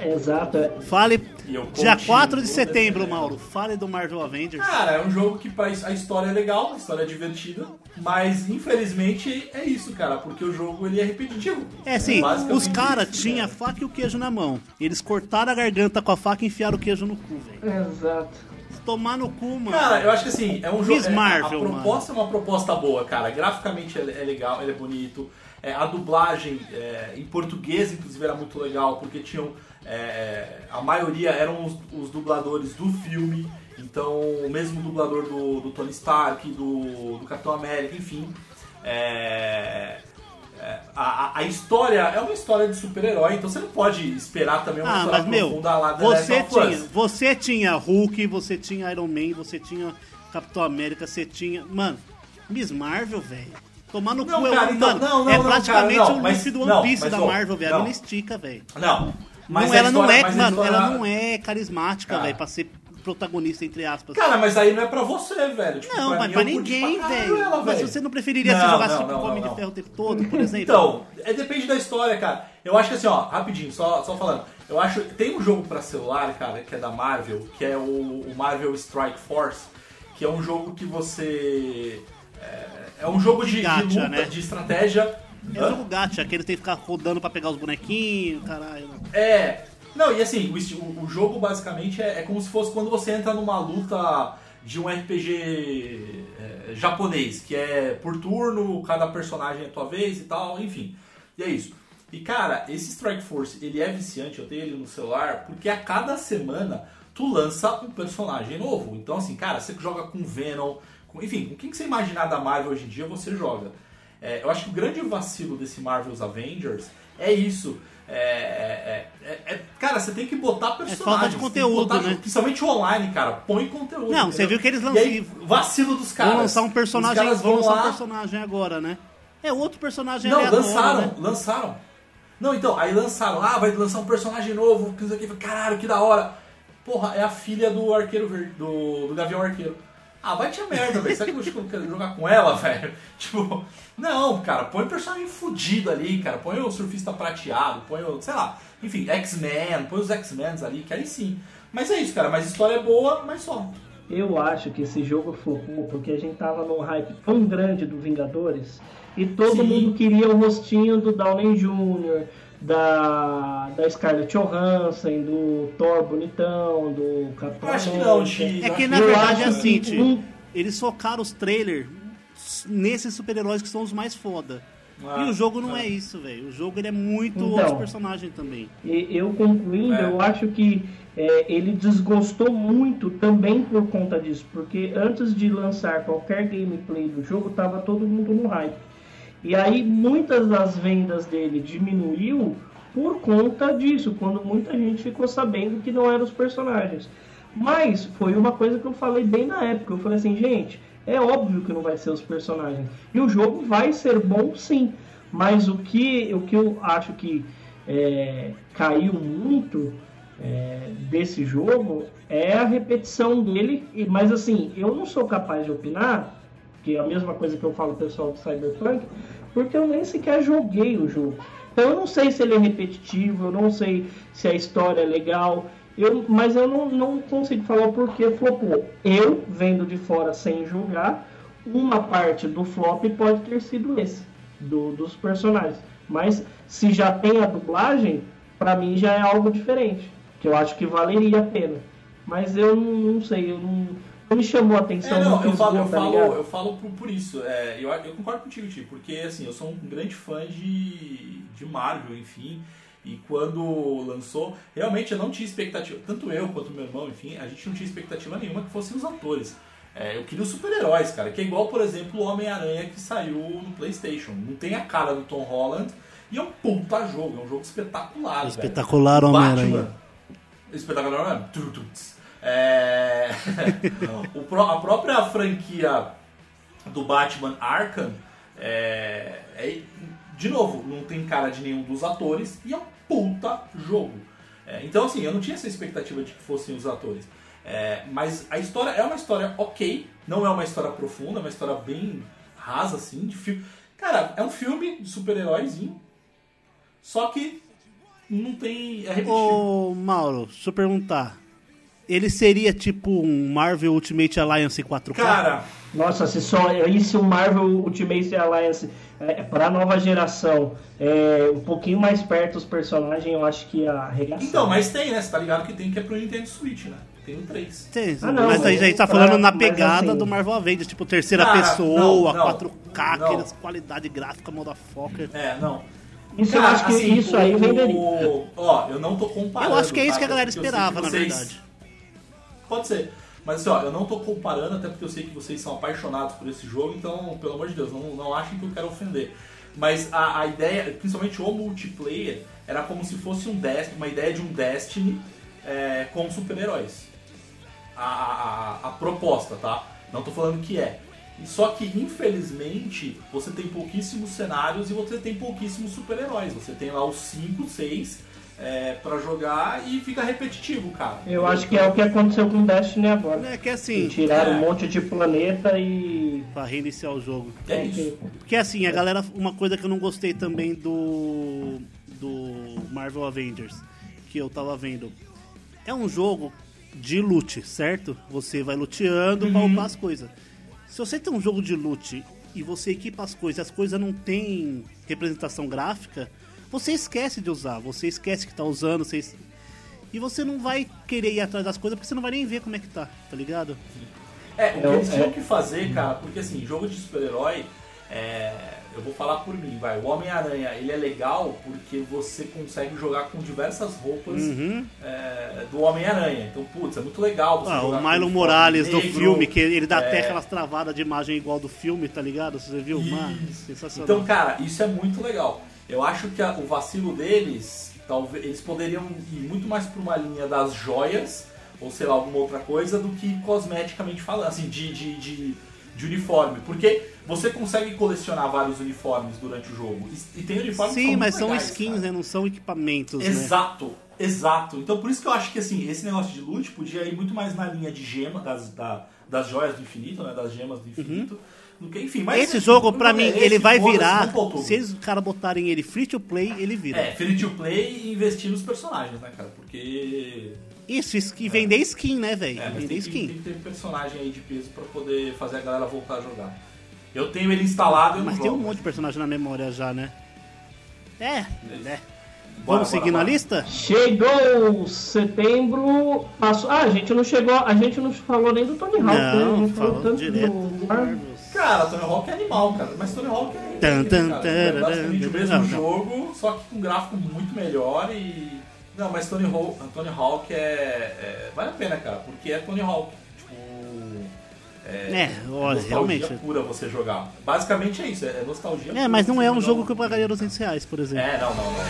Exato. é. Fale. Dia continuo 4 de setembro, Mauro. Fale do Marvel Avengers. Cara, é um jogo que a história é legal, a história é divertida, mas infelizmente é isso, cara, porque o jogo ele é repetitivo. É assim, basicamente os caras tinham a faca e o queijo na mão. Eles cortaram a garganta com a faca e enfiaram o queijo no cu, velho. Exato. Tomar no cu, mano. Cara, eu acho que assim, é um jogo. Miss é- Marvel, a proposta é uma proposta boa, cara. Graficamente é, é legal, ele é bonito. É, a dublagem é, em português, inclusive, era muito legal, porque tinham. É, a maioria eram os, os dubladores do filme. Então, o mesmo dublador do, do Tony Stark, do, do Capitão América, enfim. É, é, a, a- história é uma história de super-herói, então você não pode esperar também uma Ah, história mas meu, profunda lá The você tinha, você tinha Hulk, você tinha Iron Man, você tinha Capitão América, você tinha. Mano, Miss Marvel, velho. Tomar no Não, cu é, cara, então- mano, não, não, é praticamente cara, não, o Luffy do One Piece mas, da Marvel, velho. não. Não estica, velho. Não, mas Não, ela não história- é, mas mano, história- ela não é carismática, velho, pra ser protagonista, entre aspas. Cara, mas aí não é pra você, velho. Tipo, Não, pra mas mim, pra ninguém, velho. Mas você não preferiria se Não, jogasse não, tipo não, com o Homem não, de não. Ferro o tempo todo, por <laughs> exemplo? Então, é, depende da história, cara. Eu acho que assim, ó, rapidinho, só, só falando. Eu acho tem um jogo pra celular, cara, que é da Marvel, que é o, o Marvel Strike Force, que é um jogo que você. É, é um jogo de, de Gacha, luta, né? de estratégia. É Hã? o jogo gacha, que ele tem que ficar rodando pra pegar os bonequinhos, caralho. É. Não, e assim, o, o- jogo basicamente é, é como se fosse quando você entra numa luta de um RPG é, japonês, que é por turno, cada personagem é a tua vez e tal, enfim. E é isso. E cara, esse Strike Force, ele é viciante, eu tenho ele no celular, porque a cada semana tu lança um personagem novo. Então assim, cara, você joga com Venom, com- enfim, com quem que você imaginar da Marvel hoje em dia, você joga. É, eu acho que o grande vacilo desse Marvel's Avengers é isso. É, é- é- é- cara, você tem que botar personagens. falta de conteúdo, botar- né? Principalmente o online, cara. Põe conteúdo. Não, você viu que eles lançam. aí, vacilo dos caras. Vão lançar um personagem, vão lançar um personagem agora, né? É outro personagem Não, lançaram, né? lançaram. Não, então, aí lançaram, ah, vai lançar um personagem novo, que, caralho, que da hora. Porra, é a filha do arqueiro verde, do, do Gavião Arqueiro. Ah, vai te a merda, velho. Será que eu vou quero jogar com ela, <laughs> velho? Tipo, não, cara, põe um personagem fudido ali, cara. Põe o surfista prateado, põe o, sei lá, enfim, X-Men, põe os X-Men ali, que aí sim. Mas é isso, cara, mas a história é boa, mas só. Eu acho que esse jogo flopou porque a gente tava num hype tão grande do Vingadores e todo Sim. mundo queria o rostinho do Downey Jr., da, da Scarlett Johansson, do Thor bonitão, do Capitão Eu acho que não, Ti. É que na Eu verdade é assim, que tio, um- eles focaram os trailers nesses super-heróis que são os mais foda. Ah, e o jogo não é. é isso, velho. O jogo ele é muito Então. outros personagens também. E eu concluindo, É. eu acho que é, ele desgostou muito também por conta disso, porque antes de lançar qualquer gameplay do jogo, tava todo mundo no hype. E aí muitas das vendas dele diminuiu por conta disso, quando muita gente ficou sabendo que não eram os personagens. Mas foi uma coisa que eu falei bem na época. Eu falei assim, gente, é óbvio que não vai ser os personagens. E o jogo vai ser bom sim. Mas o que, o que eu acho que é, caiu muito é, desse jogo é a repetição dele. Mas assim, eu não sou capaz de opinar, que é a mesma coisa que eu falo pessoal do Cyberpunk, porque eu nem sequer joguei o jogo. Então eu não sei se ele é repetitivo, eu não sei se a história é legal, eu, mas eu não, não consigo falar o porquê flopou. Eu, vendo de fora sem jogar, uma parte do flop pode ter sido esse, do- dos personagens. Mas se já tem a dublagem, pra mim já é algo diferente, que eu acho que valeria a pena. Mas eu não, não sei, eu não me chamou a atenção. É, não, não eu falo, eu tá falo, eu falo por, por isso. É, eu, eu concordo contigo, Tio, porque assim, eu sou um grande fã de, de Marvel, enfim. E quando lançou, realmente eu não tinha expectativa, tanto eu quanto meu irmão, enfim, a gente não tinha expectativa nenhuma que fossem os atores. É, eu queria os super-heróis, cara, que é igual, por exemplo, o Homem-Aranha que saiu no PlayStation. Não tem a cara do Tom Holland e é um puta jogo, é um jogo espetacular. Espetacular Homem-Aranha. Espetacular Homem-Aranha. É... <laughs> o pró- a própria franquia do Batman Arkham é... é- De novo, não tem cara de nenhum dos atores e é um puta jogo. É, então, assim, eu não tinha essa expectativa de que fossem os atores. É, mas a história é uma história ok, não é uma história profunda, é uma história bem rasa, assim, de filme. Cara, é um filme de super-heróizinho, só que não tem. É. Ô, Mauro, deixa eu perguntar. Ele seria tipo um Marvel Ultimate Alliance 4K? Cara, Nossa, se só isso o Marvel Ultimate Alliance é, para nova geração, é, um pouquinho mais perto os personagens, eu acho que ia arregaçar. Então, mas tem, né? Você tá ligado que tem que é pro Nintendo Switch, né? Tem o 3. Tem, Ah, não, mas aí a gente tá pra- falando na mas pegada assim- do Marvel Avengers, tipo terceira Cara, pessoa, não, não, 4K, não. aquelas qualidade gráfica, motherfucker. É, não. Isso eu acho que isso aí o- venderia. o- Ó, eu não tô comparando. Eu acho que é isso tá? que a galera eu sei esperava, que na vocês- verdade. Pode ser. Mas assim, ó, eu não tô comparando, até porque eu sei que vocês são apaixonados por esse jogo, então, pelo amor de Deus, não, não achem que eu quero ofender. Mas a, a ideia, principalmente o multiplayer, era como se fosse um Destiny, uma ideia de um Destiny é, com super-heróis. A, a, a- proposta, tá? Não tô falando que é. Só que, infelizmente, você tem pouquíssimos cenários e você tem pouquíssimos super-heróis. Você tem lá os 5, 6 é, para jogar e fica repetitivo, cara. Eu acho que é o que aconteceu com Destiny agora. É que assim. Tiraram é. um monte de planeta e. Pra reiniciar o jogo. É isso. Porque assim, a galera. Uma coisa que eu não gostei também do. Do Marvel Avengers, que eu tava vendo. É um jogo de loot, certo? Você vai luteando pra upar as coisas. Se você tem um jogo de loot e você equipa as coisas, as coisas não tem representação gráfica, você esquece de usar, você esquece que tá usando, você... es- e você não vai querer ir atrás das coisas porque você não vai nem ver como é que tá, tá ligado? É, o que Eu- eles tinham é. que fazer, cara, porque assim, jogo de super-herói, é, eu vou falar por mim, vai. O Homem-Aranha, ele é legal porque você consegue jogar com diversas roupas Uhum. é, do Homem-Aranha. Então, putz, é muito legal você Ah, jogar o Milo Morales do negro, filme, que ele dá é, até aquelas travadas de imagem igual do filme, tá ligado? Você viu? Mano, sensacional. Então, cara, isso é muito legal. Eu acho que a- o vacilo deles, talvez eles poderiam ir muito mais pra uma linha das joias, ou sei lá, alguma outra coisa, do que cosmeticamente falando, assim, de, de, de, de uniforme. Porque você consegue colecionar vários uniformes durante o jogo. E, e tem uniformes que Sim, são mas são legais, skins, cara. né? Não são equipamentos, né? Exato, exato. Então por isso que eu acho que assim, esse negócio de loot podia ir muito mais na linha de gema, das, da- das joias do infinito, né? Das gemas do infinito. Do que, enfim, mas. Esse jogo, pra mim, ele vai virar. Se eles, os caras botarem ele free to play, ele vira. É, free to play e investir nos personagens, né, cara? Porque. Isso, isso, e vender skin, né, velho? É, vender tem que, skin. tem que ter personagem aí de peso pra poder fazer a galera voltar a jogar. Eu tenho ele instalado e Mas tem um jogo. monte de personagem na memória já, né? É, né? Bora, Vamos seguir na lista? Chegou setembro. Passou. Ah, a gente não chegou. A gente não falou nem do Tony Hawk, né? A Não, gente falou tanto direto do do. Cara, Tony Hawk é animal, cara. Mas Tony Hawk é. Tan, tan, cara, é basicamente o mesmo não, não. jogo, só que com um gráfico muito melhor e. Não, mas Tony Hawk, Tony Hawk é, é- Vale a pena, cara, porque é Tony Hawk. Tipo. É, olha, nostalgia realmente. pura você jogar. Basicamente é isso, é nostalgia É, mas não é um jogo que eu pagaria 200 reais, por exemplo. É, não, não, não.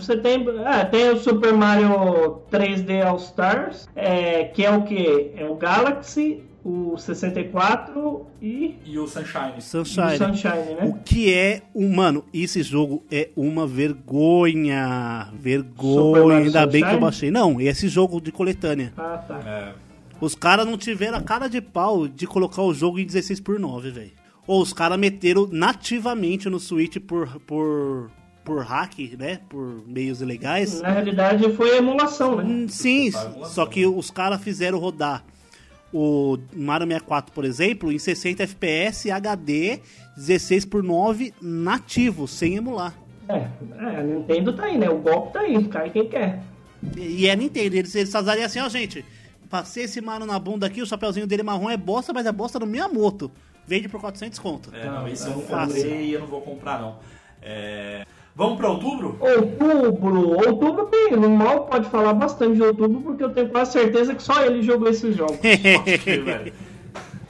Setembro. Setembro. Ah, tem o Super Mario 3D All Stars. É, que é o que? É o Galaxy, o 64 e. E o Sunshine. Sunshine. E o Sunshine, né? O que é um. Mano, esse jogo é uma vergonha. Vergonha. Ainda bem que eu Sunshine? baixei. Não, esse jogo de coletânea. Ah, tá. É. Os caras não tiveram a cara de pau de colocar o jogo em 16 por 9, velho. Ou os caras meteram nativamente no Switch por, por, por hack, né? Por meios ilegais. Na realidade foi emulação, né? Hum, Sim, só que os caras fizeram rodar o Mario 64, por exemplo, em 60 FPS HD 16 por 9 nativo, sem emular. É, é, a Nintendo tá aí, né? O golpe tá aí, cai quem quer. E, e é Nintendo, eles, eles fazeriam assim, ó, gente. Passei esse Mario na bunda aqui, o chapeuzinho dele marrom é bosta, mas é bosta no Miyamoto. Vende por 400 conto. É, não, esse eu não comprei e eu não vou comprar, não. É, Vamos pra outubro? Outubro, outubro tem, o Mal pode falar bastante de outubro porque eu tenho quase certeza que só ele jogou esses jogos. <laughs>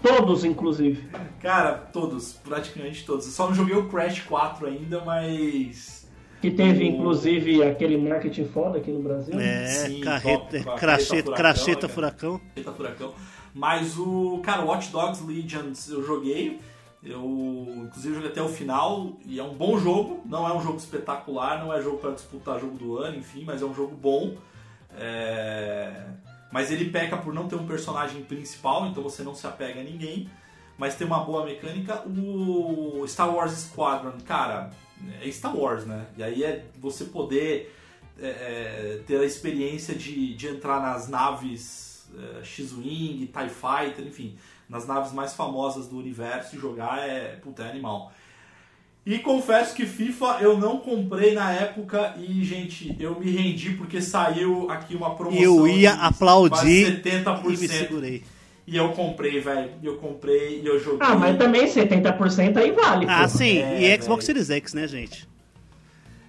Todos, inclusive. Cara, todos, praticamente todos. Eu só não joguei o Crash 4 ainda, mas. Que teve, O- inclusive, aquele marketing foda aqui no Brasil. É, Sim, carreta, top, cracheta, cracheta furacão. Eita furacão. Mas o, cara, Watch Dogs Legions eu joguei. Eu, inclusive, joguei até o final. E é um bom jogo. Não é um jogo espetacular, não é jogo para disputar jogo do ano, enfim, mas é um jogo bom. É, Mas ele peca por não ter um personagem principal, então você não se apega a ninguém. Mas tem uma boa mecânica. O Star Wars Squadron, cara, é Star Wars, né? E aí é você poder é, é, ter a experiência de, de entrar nas naves é, X-Wing, TIE Fighter, enfim, nas naves mais famosas do universo e jogar é, puta, é animal. E confesso que FIFA eu não comprei na época e, gente, eu me rendi porque saiu aqui uma promoção. Eu ia de aplaudir quase 70%. e me segurei. E eu comprei, velho. E eu comprei e eu joguei. Ah, mas também 70% aí vale. Ah, pô. sim, É, e Xbox Series X, né, gente?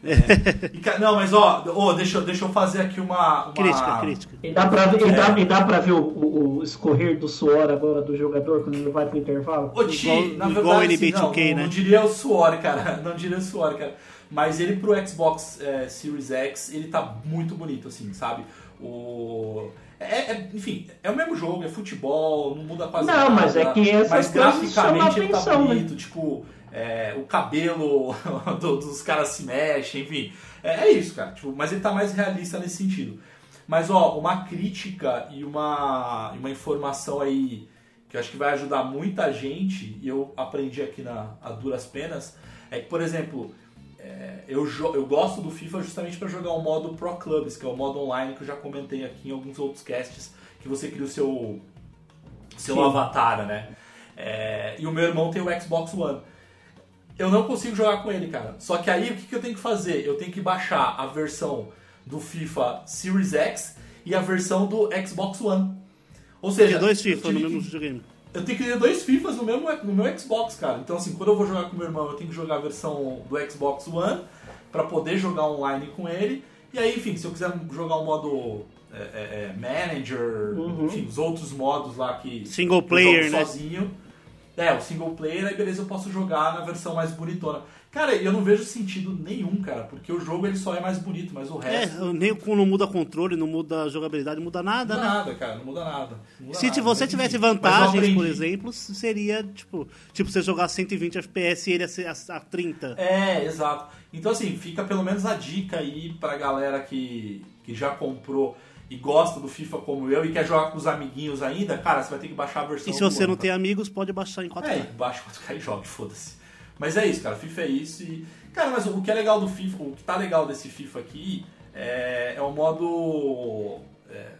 E ca- não, mas ó, deixa, eu- deixa eu fazer aqui uma. uma... Crítica, crítica. E dá pra, ver- e É. dá, e dá pra ver o, o- o escorrer do suor agora do jogador quando ele vai pro intervalo? Ô, Ti, Igual- na igual verdade, assim, não, 2K, não, né? não diria o suor, cara. <laughs> Não diria o suor, cara. Mas ele pro Xbox é, Series X, ele tá muito bonito, assim, sabe? O... É, é- enfim, é o mesmo jogo, é futebol, não muda quase Não, nada. mas é que essas Mas graficamente ele tá né? bonito, tipo, é, o cabelo <laughs> do- dos caras se mexe, enfim. É, é isso, cara. Tipo, mas ele tá mais realista nesse sentido. Mas, ó, uma crítica e uma, uma informação aí que eu acho que vai ajudar muita gente, e eu aprendi aqui na, a duras penas, é que, por exemplo, é, eu, eu gosto do FIFA justamente para jogar o modo Pro Clubs, que é o modo online que eu já comentei aqui em alguns outros casts, que você cria o seu, seu Sim. avatar, né? É, e o meu irmão tem o Xbox One. Eu não consigo jogar com ele, cara. Só que aí o que, que eu tenho que fazer? Eu tenho que baixar a versão do FIFA Series X e a versão do Xbox One. Ou seja, Tem dois FIFA no mesmo videogame. eu tenho que ter dois FIFAs no, mesmo, no meu Xbox, cara. Então, assim, quando eu vou jogar com meu irmão, eu tenho que jogar a versão do Xbox One pra poder jogar online com ele. E aí, enfim, se eu quiser jogar um modo é, é, é, Manager, Uhum. enfim, os outros modos lá que Single player, né? sozinho. É, o single player, aí beleza, eu posso jogar na versão mais bonitona. Cara, eu não vejo sentido nenhum, cara, porque o jogo ele só é mais bonito, mas o É, resto nem com- não muda controle, não muda jogabilidade, não muda nada, não muda né? nada, cara, não muda nada. Não muda Se nada, você tivesse vantagens, por exemplo, seria tipo, tipo você jogar 120 FPS e ele a, a, a 30. É, exato. Então, assim, fica pelo menos a dica aí pra galera que, que já comprou e gosta do FIFA como eu e quer jogar com os amiguinhos ainda, cara, você vai ter que baixar a versão E se você não tem amigos, pode baixar em 4K. É, baixa 4K e joga, foda-se. Mas é isso, cara, FIFA é isso e... Cara, mas o que é legal do FIFA, o que tá legal desse FIFA aqui é, é o modo é,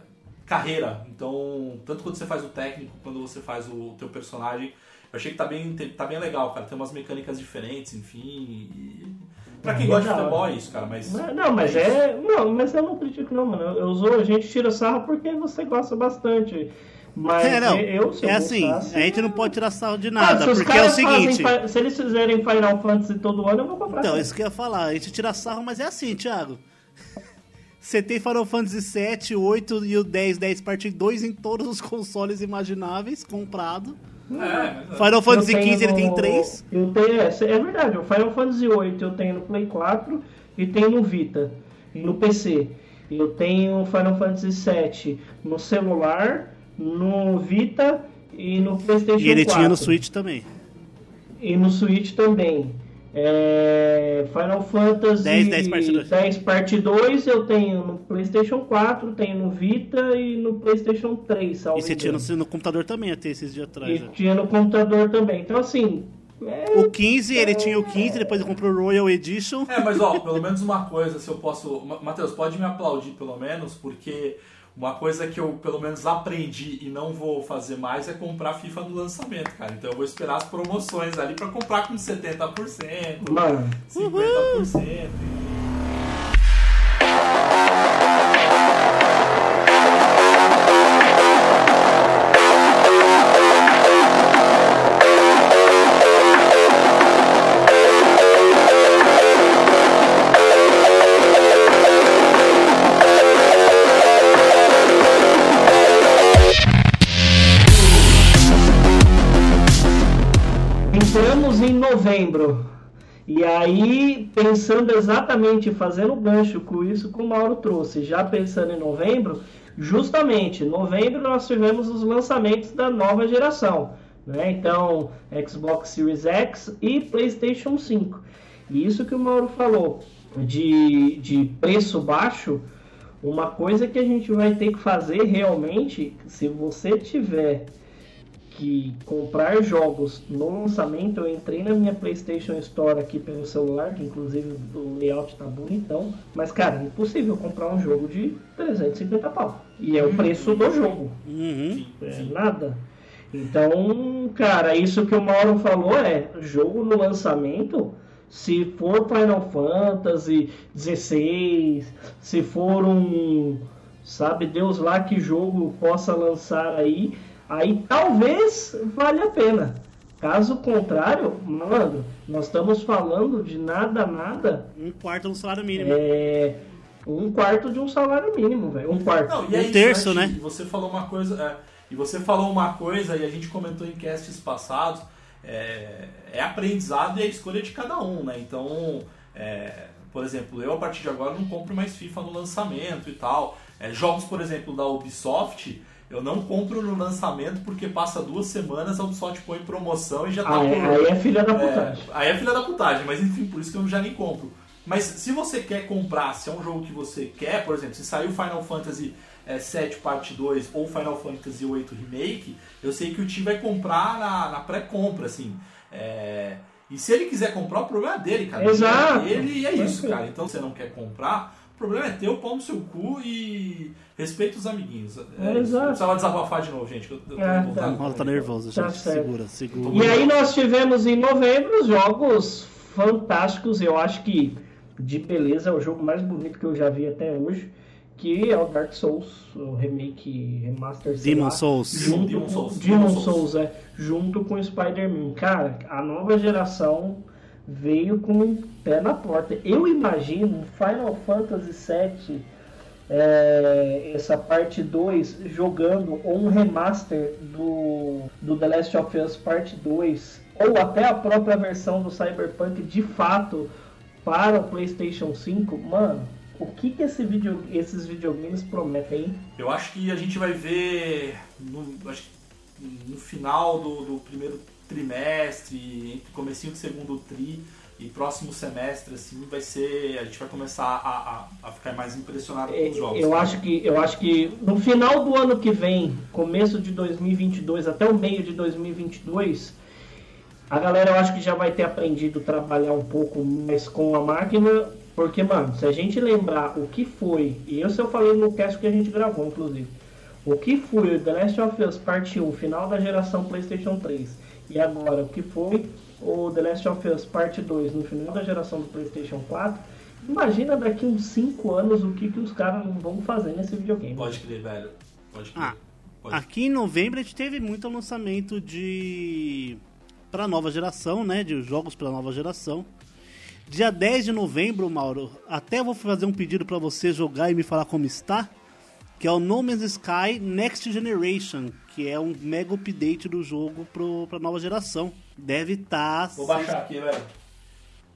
carreira. Então, tanto quando você faz o técnico, quando você faz o teu personagem, eu achei que tá bem, tá bem legal, cara. Tem umas mecânicas diferentes, enfim. E... Pra quem É gosta de futebol é isso, cara, mas... Não, não, mas é. Não, mas eu não critico não, mano. Eu, zoo, a gente tira sarro porque você gosta bastante. Mas É, não. eu, é assim, gostasse- a gente não pode tirar sarro de Ah, nada, os porque é o fazem seguinte. fi- se eles fizerem Final Fantasy todo ano, eu vou comprar. Então, isso que eu ia falar, a gente tira sarro, mas é assim, Thiago. <laughs> Você tem Final Fantasy 7, 8 e o 10, 10 parte 2 em todos os consoles imagináveis, comprado. Final Fantasy Eu tenho XV ele tem 3. Eu tenho, é, é verdade, o Final Fantasy VIII eu tenho no Play 4 e tenho no Vita e no PC. Eu tenho Final Fantasy VII no celular, no Vita e no PlayStation 4. E ele tinha no Switch também. E no Switch também. É, Final Fantasy 10, 10 parte 2. 10 parte 2 eu tenho no PlayStation 4, tenho no Vita e no PlayStation 3. salvo E você tinha no, no computador também até esses dias atrás. E já. tinha no computador também. Então, assim, O 15, ele tinha o 15, depois ele comprou o Royal Edition. É, mas ó, pelo menos uma coisa, se eu posso. Ma- Matheus, pode me aplaudir pelo menos, porque uma coisa que eu pelo menos aprendi e não vou fazer mais é comprar FIFA no lançamento, cara. Então eu vou esperar as promoções ali pra comprar com 70%, Mano. 50%. Entramos novembro. E aí, pensando exatamente, fazendo gancho com isso que o Mauro trouxe, já pensando em novembro, justamente, em novembro nós tivemos os lançamentos da nova geração. Né? Então, Xbox Series X e PlayStation 5. E isso que o Mauro falou, de, de preço baixo, uma coisa que a gente vai ter que fazer realmente, se você tiver que comprar jogos no lançamento, eu entrei na minha PlayStation Store aqui pelo celular, que inclusive o layout tá bonitão, mas cara, é impossível comprar um jogo de 350 pau. E é o preço do jogo. É nada. Então, cara, isso que o Mauro falou é jogo no lançamento. Se for Final Fantasy 16, se for um, sabe Deus lá que jogo possa lançar aí, aí talvez valha a pena. Caso contrário, mano, nós estamos falando de nada, nada. Um quarto do salário mínimo. É. Um quarto de um salário mínimo, velho. Um quarto. Não, e é isso, né? E você falou uma coisa, é, e você falou uma coisa e a gente comentou em casts passados, é, é aprendizado e é escolha de cada um, né? Então, é, por exemplo, eu a partir de agora não compro mais FIFA no lançamento e tal. É, jogos, por exemplo, da Ubisoft, eu não compro no lançamento porque passa duas semanas, a Ubisoft põe promoção e já tá Aí- por- aí é filha da putagem. aí é filha da putagem, mas enfim, por isso que eu já nem compro. Mas se você quer comprar, se é um jogo que você quer, por exemplo, se saiu Final Fantasy eh, 7 Parte 2 ou Final Fantasy 8 Remake, eu sei que o Tim vai comprar na, na pré-compra, assim. É, E se ele quiser comprar, o problema é dele, cara. Exato. É dele e é isso, cara. Então se você não quer comprar, o problema é teu, pau no seu cu e respeita os amiguinhos. É, É, exato. Eu precisava desabafar de novo, gente. que Eu, tô É, revoltado. O Mauro tá nervoso, Tá gente. certo. segura, segura. E aí nós tivemos em novembro jogos fantásticos, eu acho que de beleza é o jogo mais bonito que eu já vi até hoje, que é o Dark Souls, o remake, remaster, Demon lá, Souls. junto Demon com- Souls, Demon Souls, é, junto com Spider-Man. Cara, a nova geração veio com o pé na porta. Eu imagino Final Fantasy VII é, essa parte 2 jogando ou um remaster do, do The Last of Us Parte 2 ou até a própria versão do Cyberpunk de fato para o PlayStation 5, mano, o que, que esse video, esses videogames prometem? Eu acho que a gente vai ver no, no final do, do primeiro trimestre, comecinho do segundo tri e próximo semestre, assim, vai ser. A gente vai começar a, a, a ficar mais impressionado com os jogos. Eu cara. acho que eu acho que no final do ano que vem, começo de 2022 até o meio de 2022, a galera eu acho que já vai ter aprendido a trabalhar um pouco mais com a máquina, porque mano, se a gente lembrar o que foi, e isso eu falei no cast que a gente gravou inclusive, o que foi o The Last of Us Parte 1, final da geração PlayStation 3, e agora o que foi o The Last of Us Parte 2 no final da geração do PlayStation 4, imagina daqui uns 5 anos o que, que os caras não vão fazer nesse videogame. Pode crer, velho. Pode crer. Ah, aqui em novembro a gente teve muito lançamento de para nova geração, né, de jogos para nova geração. Dia 10 de novembro, Mauro, até vou fazer um pedido para você jogar e me falar como está, que é o No Man's Sky Next Generation, que é um mega update do jogo pro, pra nova geração. Deve estar. Vou baixar aqui, velho.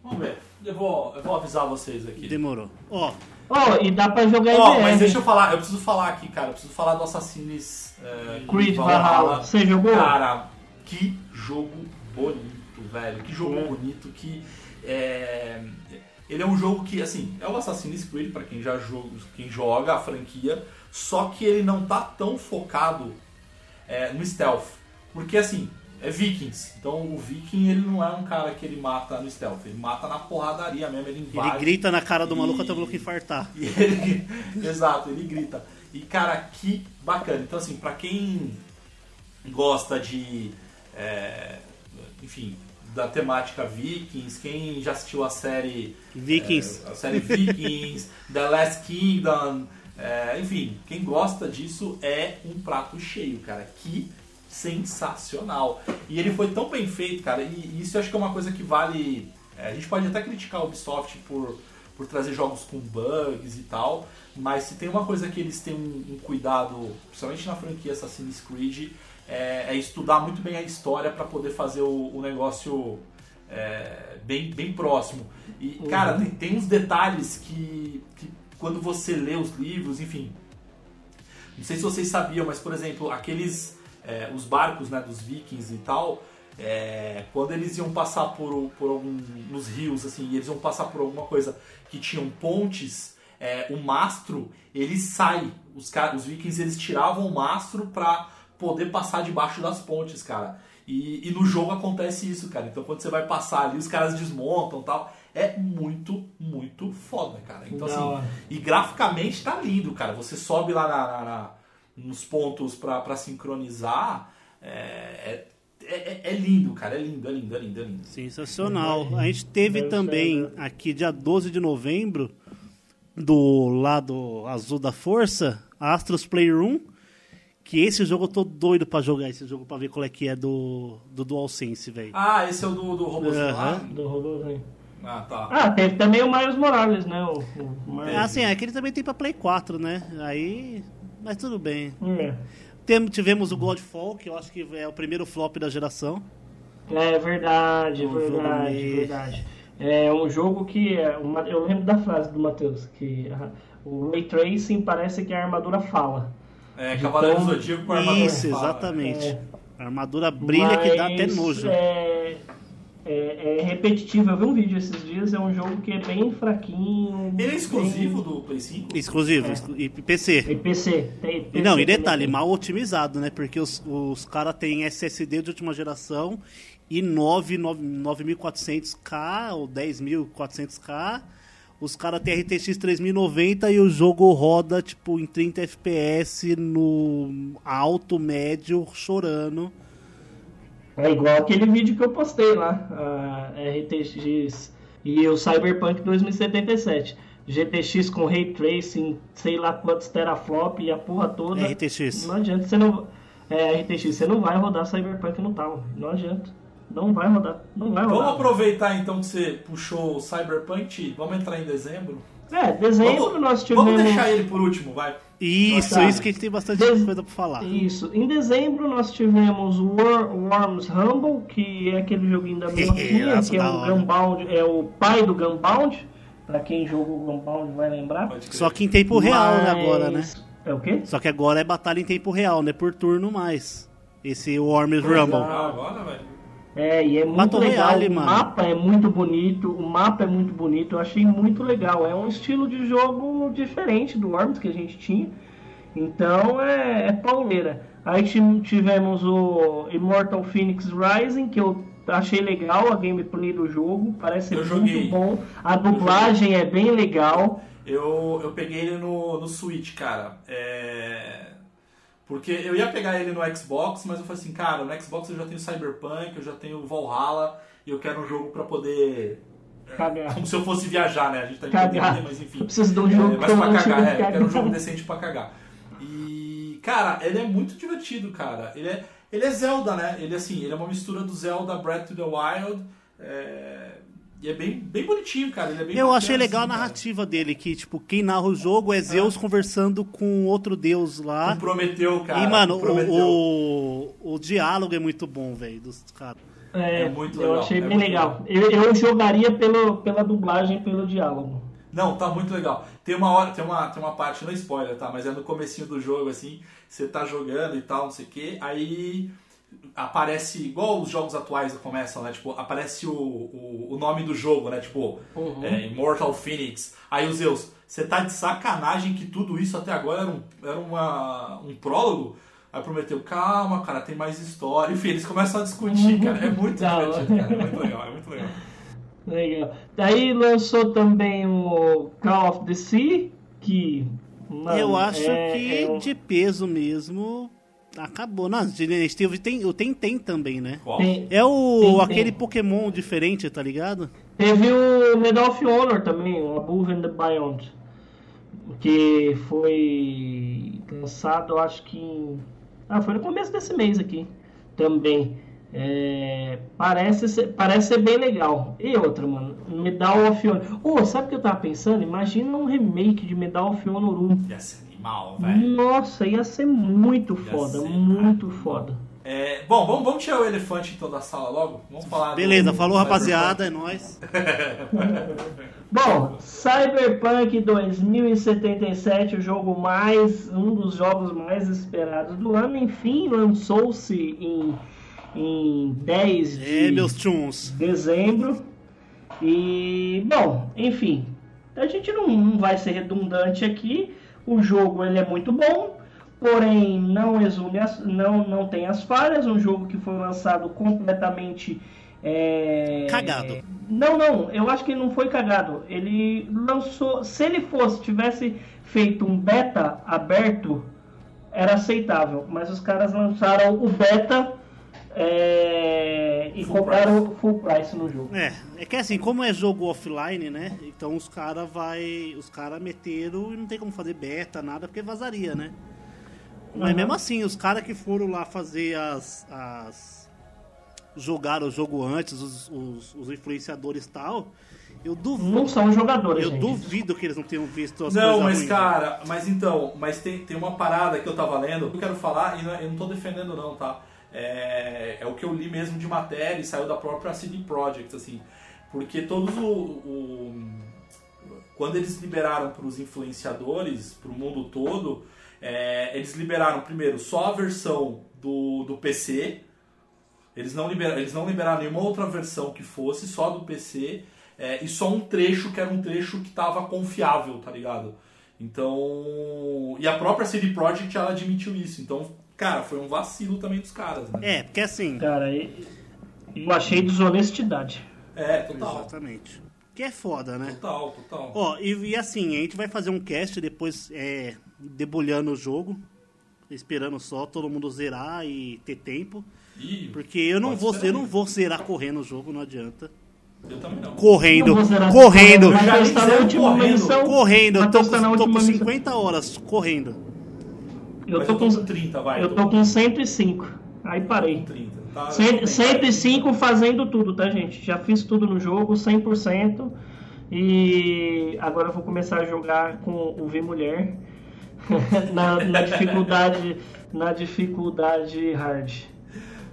Vamos ver. Eu vou, eu vou avisar vocês aqui. Demorou. Ó, Ó, e dá pra jogar Ó, EVR. mas deixa eu falar, eu preciso falar aqui, cara. Eu preciso falar do Assassin's é, Creed Valhalla. Você jogou? Cara, que jogo bonito, velho. Que jogo bonito. Que é, ele é um jogo que, assim, é o Assassin's Creed pra quem já joga, quem joga a franquia. Só que ele não tá tão focado é, no stealth. Porque, assim, é vikings. Então o viking ele não é um cara que ele mata no stealth, ele mata na porradaria mesmo, ele invade. Ele grita na cara do E- maluco até o maluco infartar. <laughs> Ele- exato, ele grita. E cara, que bacana. Então assim, pra quem gosta de, é, enfim, da temática Vikings, quem já assistiu a série Vikings. é, a série Vikings, <laughs> The Last Kingdom, é, enfim, quem gosta disso é um prato cheio, cara. Que sensacional. E ele foi tão bem feito, cara, e isso eu acho que é uma coisa que vale. é, a gente pode até criticar a Ubisoft por, por trazer jogos com bugs e tal, mas se tem uma coisa que eles têm um, um cuidado, principalmente na franquia Assassin's Creed, é, é estudar muito bem a história para poder fazer o, o negócio é, bem, bem próximo. E, Uhum. cara, tem, tem uns detalhes que, que quando você lê os livros, enfim. Não sei se vocês sabiam, mas, por exemplo, aqueles. é, os barcos né, dos vikings e tal, é, quando eles iam passar por, por algum, nos rios, assim, eles iam passar por alguma coisa que tinham pontes, é, o mastro, ele sai. Os, os vikings, eles tiravam o mastro pra poder passar debaixo das pontes, cara. E, e no jogo acontece isso, cara. Então quando você vai passar ali, os caras desmontam tal. É muito, muito foda, cara. Então assim, e graficamente tá lindo, cara. Você sobe lá na- na- na- nos pontos pra, pra sincronizar. É, é, é- é lindo, cara. É lindo, é lindo, é lindo, é lindo. Sensacional. A gente teve Deve também ser, aqui dia 12 de novembro do lado azul da força, Astros Playroom, que esse jogo eu tô doido pra jogar esse jogo pra ver qual é que é do do DualSense, velho. Ah, esse é o do, do robôzinho lá? Aham. Do robôzinho. Ah, tá. Ah, teve também o Miles Morales, né? O, o Miles- É, assim, é que ele também tem pra Play 4, né? Aí, mas tudo bem. É. Tem- tivemos o Godfall, que eu acho que é o primeiro flop da geração. É verdade, Um jogo verdade, meio- verdade. É um jogo que. é uma- Eu lembro da frase do Matheus, que ah, o Ray Tracing parece que a armadura fala. É, Cavaleiro Então, Zodíaco com a armadura Isso, fala. exatamente. É. A armadura brilha que dá até Mas, nojo. É, é, é repetitivo. Eu vi um vídeo esses dias, é um jogo que é bem fraquinho. Ele é exclusivo do Play 5? Exclusivo, É. e PC. E PC. Tem, PC não, e detalhe, tem. mal otimizado, né? Porque os, os caras têm SSD de última geração e 9, 9 9400K ou 10400K. Os caras têm RTX 3090 e o jogo roda tipo em 30 FPS no alto, médio, chorando. É igual aquele vídeo que eu postei lá, a RTX e o Cyberpunk 2077. GTX com Ray Tracing, sei lá quantos teraflop e a porra toda. RTX. Não adianta, você não. É, RTX, você não vai rodar Cyberpunk no tal. Não adianta. Não vai rodar. Não vai Vamos rodar. aproveitar então que você puxou o Cyberpunk, vamos entrar em dezembro? É, dezembro Vamos- nós tivemos. Vamos deixar ele por último, vai. Isso, isso que a gente tem bastante Des- coisa pra falar. Isso. Em dezembro nós tivemos o War, Worms Rumble, que é aquele joguinho da <laughs> minhoquinha, Nossa, que é o. Gunbound, é o pai do Gunbound. Pra quem jogou o Gunbound vai lembrar. Só que em tempo real, né, Mas- agora, né? É o quê? Só que agora é batalha em tempo real, não é por turno mais. Esse Worms Rumble. é. Agora, velho. É, e é muito Battle legal. O mano. mapa é muito bonito, o mapa é muito bonito, eu achei muito legal. É um estilo de jogo diferente do Worms que a gente tinha. Então é, é pauleira. Aí ti- tivemos o Immortal Phoenix Rising, que eu achei legal a gameplay do jogo, parece Eu muito joguei. bom. A dublagem é bem legal. Eu, eu peguei ele no, no Switch, cara. É... Porque eu ia pegar ele no Xbox, mas eu falei assim, cara, no Xbox eu já tenho Cyberpunk, eu já tenho Valhalla, e eu quero um jogo pra poder. Cagar. Como se eu fosse viajar, né? A gente tá em pandemia, mas enfim. Eu preciso de um jogo é, mas pra cagar, é, eu quero um jogo decente pra cagar. E, cara, ele é muito divertido, cara. Ele é, ele é Zelda, né? Ele assim, ele é uma mistura do Zelda Breath of the Wild. é, E é bem, bem bonitinho, cara. Ele é bem Eu bacana, achei legal a assim, cara. narrativa dele, que, tipo, quem narra o jogo é Zeus conversando com outro deus lá. Com Prometeu, cara. E, mano, Prometeu. o, o, o diálogo é muito bom, velho, dos caras. É, É muito eu legal, achei é bem muito legal. Eu, eu jogaria pelo, pela dublagem, pelo diálogo. Não, tá muito legal. Tem uma hora, tem uma, tem uma parte, não é spoiler, tá? Mas é no comecinho do jogo, assim, você tá jogando e tal, não sei o quê, aí aparece, igual os jogos atuais começam, né? Tipo, aparece o, o, o nome do jogo, né? Tipo, Uhum. é, Immortal Phoenix. Aí o Zeus, você tá de sacanagem que tudo isso até agora era um, era uma, um prólogo? Aí prometeu, calma, cara, tem mais história. Enfim, eles começam a discutir, cara. É muito divertido, cara. É muito legal, é muito legal. Legal. Daí lançou também o Call of the Sea, que. mano, eu acho é- que é um- de peso mesmo acabou. Não, a gente teve tem, o Tentem também, né? Tem- É o Tem- aquele Pokémon diferente, tá ligado? Teve o Medal of Honor também, o Above and the Beyond. Que foi lançado, acho que. em- Ah, foi no começo desse mês aqui também. É, parece, ser, parece ser bem legal. E outra, mano, Medal of Honor. Ô, sabe o que eu tava pensando? Imagina um remake de Medal of Honor 1. Ia ser animal, velho. Nossa, ia ser muito Ia foda, ser, muito foda. É, bom, vamos, vamos tirar o elefante então da sala logo? Vamos falar Beleza, do falou rapaziada, é nóis. <laughs> Bom, Cyberpunk 2077, o jogo mais. um dos jogos mais esperados do ano, enfim, lançou-se em, em 10 de É, meus tchuns. dezembro. E, bom, enfim, a gente não, não vai ser redundante aqui. O jogo ele é muito bom, porém não exume as, não, não tem as falhas. Um jogo que foi lançado completamente. é, Cagado. Não, não, eu acho que ele não foi cagado. Ele lançou. Se ele fosse, tivesse feito um beta aberto, era aceitável. Mas os caras lançaram o beta é, e Full cobraram full price no jogo. É, é que assim, como é jogo offline, né? Então os caras vai, os caras meteram e não tem como fazer beta, nada, porque vazaria, né? Mas Uhum. mesmo assim, os caras que foram lá fazer as, as jogar o jogo antes, os, os, os influenciadores e tal, eu duvido. Não são jogadores, Eu gente. duvido que eles não tenham visto as Não, coisas mas ruins. cara, mas então, mas tem, tem uma parada que eu tava lendo, que eu quero falar, e não é- eu não tô defendendo não, tá? É, é o que eu li mesmo de matéria e saiu da própria CD Projekt, assim. Porque todos o. o- quando eles liberaram para os influenciadores, para o mundo todo, é, eles liberaram primeiro só a versão do, do PC. Eles não, liberaram, eles não liberaram nenhuma outra versão que fosse, só do PC. é, e só um trecho que era um trecho que tava confiável, tá ligado? Então. E a própria CD Projekt ela admitiu isso. Então, cara, foi um vacilo também dos caras, né? É, porque assim. Cara, eu achei desonestidade. É, total. Exatamente. Que é foda, né? Total, total. Ó, e, e assim, a gente vai fazer um cast depois é, debulhando o jogo. Esperando só todo mundo zerar e ter tempo. Ih, Porque eu não vou, eu não vou zerar correndo o jogo, não adianta. Eu também não. Correndo, Não zerar correndo, correndo. correndo. Eu Vai tô, tô com última missão. 50 horas correndo. Eu Mas tô, eu com, tô com 30, vai. eu tô com 105. Aí parei. 30. Tá, Cem- eu tô bem, 105 fazendo tudo, tá, gente? Já fiz tudo no jogo, 100%. E agora eu vou começar a jogar com o V Mulher <laughs> na, na dificuldade na dificuldade hard.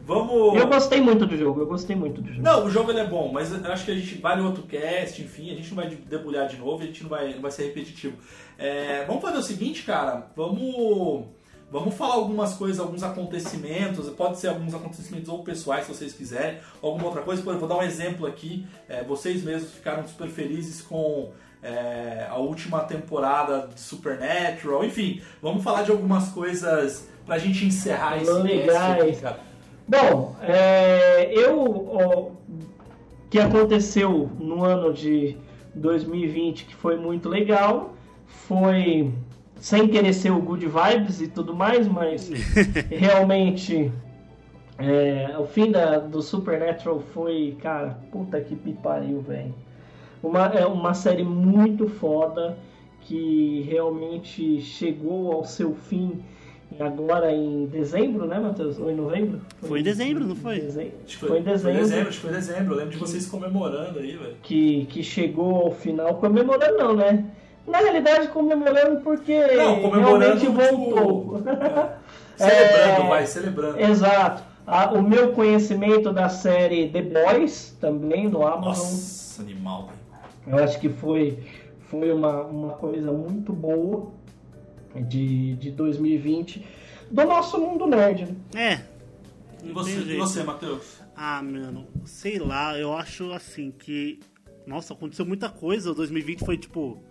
Vamos. Eu gostei muito do jogo, eu gostei muito do jogo. Não, o jogo é bom, mas acho que a gente vale outro cast, enfim, a gente não vai debulhar de novo, a gente não vai, não vai ser repetitivo. É, vamos fazer o seguinte, cara, vamos vamos falar algumas coisas, alguns acontecimentos, pode ser alguns acontecimentos ou pessoais, se vocês quiserem, alguma outra coisa. Por exemplo, vou dar um exemplo aqui, é, vocês mesmos ficaram super felizes com é, a última temporada de Supernatural, enfim, vamos falar de algumas coisas pra gente encerrar esse Legais. cara. Bom, é, eu o que aconteceu no ano de 2020 que foi muito legal foi sem querer ser o good vibes e tudo mais, mas <laughs> realmente é, o fim da, do Supernatural foi, cara, puta que pariu, velho. Uma, é uma série muito foda que realmente chegou ao seu fim agora em dezembro, né, Matheus? Ou em novembro? Foi em dezembro, não foi? Dezembro. Acho que Foi em dezembro. Foi dezembro, acho que foi dezembro. Eu lembro de vocês comemorando aí, velho. Que, que chegou ao final, comemorando não, né? Na realidade, comemorando porque Não, comemorando, realmente tipo, voltou. <laughs> Celebrando, É, vai, celebrando. Exato. Ah, o meu conhecimento da série The Boys, também no Amazon, Nossa, animal, velho. eu acho que foi, foi uma, uma coisa muito boa de, de 2020 do nosso mundo nerd. Né? É. E você, e você Matheus? Ah, mano, sei lá, eu acho assim que. Nossa, aconteceu muita coisa. 2020 foi tipo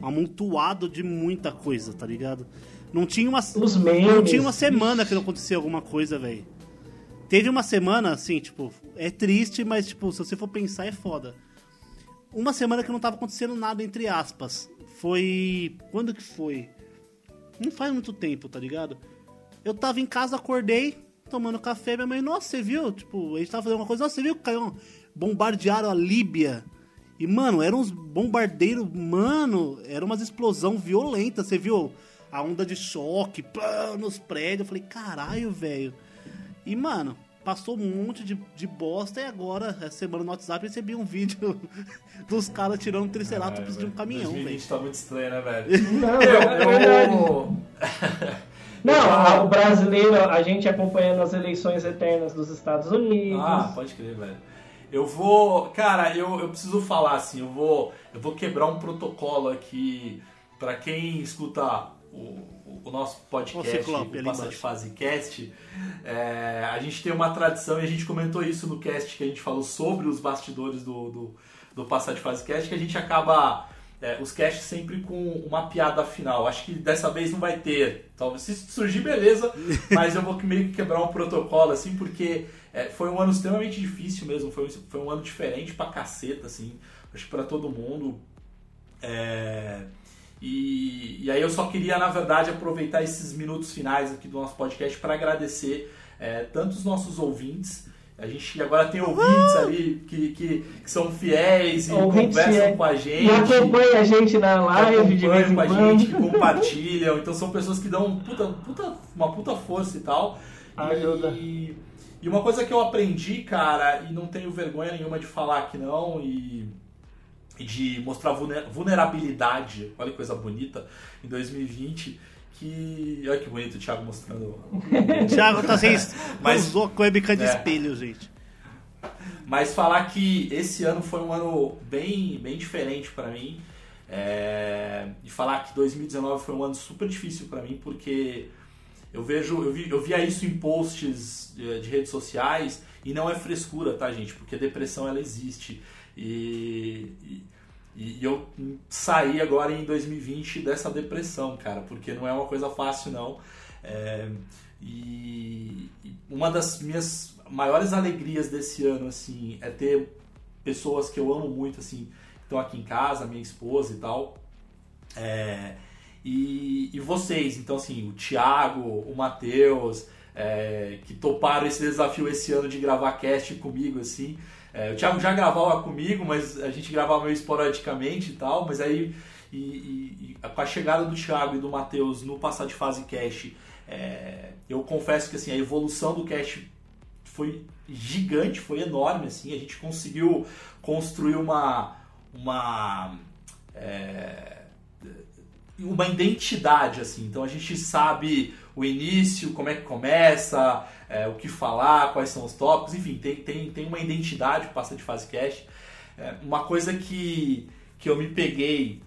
amontoado de muita coisa, tá ligado? Não tinha uma, Os não tinha uma semana que não acontecia alguma coisa, velho. Teve uma semana, assim, tipo, é triste, mas, tipo, se você for pensar, é foda. Uma semana que não tava acontecendo nada, entre aspas. Foi. Quando que foi? Não faz muito tempo, tá ligado? Eu tava em casa, acordei, tomando café, minha mãe, nossa, você viu? Tipo, a gente tava fazendo uma coisa, nossa, você viu que caiu. Bombardearam a Líbia. E, mano, eram uns bombardeiros, mano, era umas explosão violenta, você viu? A onda de choque, pá, nos prédios. Eu falei, caralho, velho. E, mano, passou um monte de, de bosta e agora, essa semana no WhatsApp, eu recebi um vídeo <laughs> dos caras tirando um triceratops de um caminhão, velho. 2020 tá muito estranho, né, velho? Não, eu, <laughs> é eu-. Não, o brasileiro, a gente acompanhando as eleições eternas dos Estados Unidos. Ah, pode crer, velho. Eu vou. Cara, eu, eu preciso falar assim, eu vou. Eu vou quebrar um protocolo aqui pra quem escuta o, o- nosso podcast, o Passa de. Fase Cast. É, a gente tem uma tradição e a gente comentou isso no cast que a gente falou sobre os bastidores do, do, do Passa de Fase Cast, que a gente acaba. é, os casts sempre com uma piada final. Acho que dessa vez não vai ter. Talvez se surgir, beleza. <laughs> Mas eu vou meio que quebrar um protocolo, assim, porque é, foi um ano extremamente difícil mesmo. Foi, um- foi um ano diferente pra caceta, assim. Acho que pra todo mundo. É, e, e aí eu só queria, na verdade, aproveitar esses minutos finais aqui do nosso podcast para agradecer é, tanto os nossos ouvintes. A gente agora tem ouvintes ali que, que, que são fiéis e Ouvintes conversam fiéis. com a gente. E acompanha a gente na live de vez em com a gente, que compartilham. Então são pessoas que dão puta, puta, uma puta força e tal. Ajuda. E, e uma coisa que eu aprendi, cara, e não tenho vergonha nenhuma de falar aqui não, e, e de mostrar vulner- vulnerabilidade, olha que coisa bonita, em 2020, que... Olha que bonito o Thiago mostrando. <laughs> Thiago tá sem. <laughs> Mas- usou webcam de É. espelho, gente. Mas falar que esse ano foi um ano bem, bem diferente pra mim. É, e falar que 2019 foi um ano super difícil pra mim, porque eu vejo, eu, vi, eu via isso em posts eh, de redes sociais e não é frescura, tá, gente? Porque a depressão ela existe. E, e, e eu saí agora em 2020 dessa depressão, cara, porque não é uma coisa fácil, não. É, e e uma das minhas maiores alegrias desse ano, assim, é ter pessoas que eu amo muito, assim, que estão aqui em casa, minha esposa e tal. É, e, e vocês, então assim, o Thiago, o Matheus, é, que toparam esse desafio esse ano de gravar cast comigo, assim. É, o Thiago já gravava comigo, mas a gente gravava meio esporadicamente e tal, mas aí e, e- e com a chegada do Thiago e do Matheus no Passar de Fase Cast, é, eu confesso que assim, a evolução do cast foi gigante, foi enorme, assim, a gente conseguiu construir uma, uma, é, uma identidade, assim, então a gente sabe o início, como é que começa, é, o que falar, quais são os tópicos, enfim, tem, tem, tem uma identidade o Passa de Fase Cast. É, uma coisa que, que eu me peguei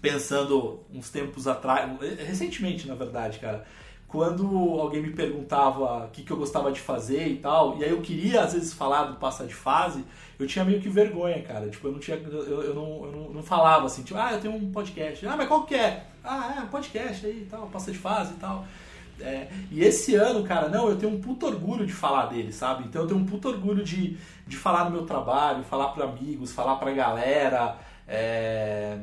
pensando uns tempos atrás, recentemente na verdade, cara, quando alguém me perguntava o que, que eu gostava de fazer e tal, e aí eu queria às vezes falar do passar de fase, eu tinha meio que vergonha, cara. Tipo, eu não tinha. Eu, eu não, eu não, não falava assim, tipo, ah, eu tenho um podcast. Ah, mas qual que é? Ah, é um podcast aí e tal, passa de fase e tal. É, e esse ano, cara, não, eu tenho um puto orgulho de falar dele, sabe? Então eu tenho um puto orgulho de, de falar no meu trabalho, falar para amigos, falar pra galera. é,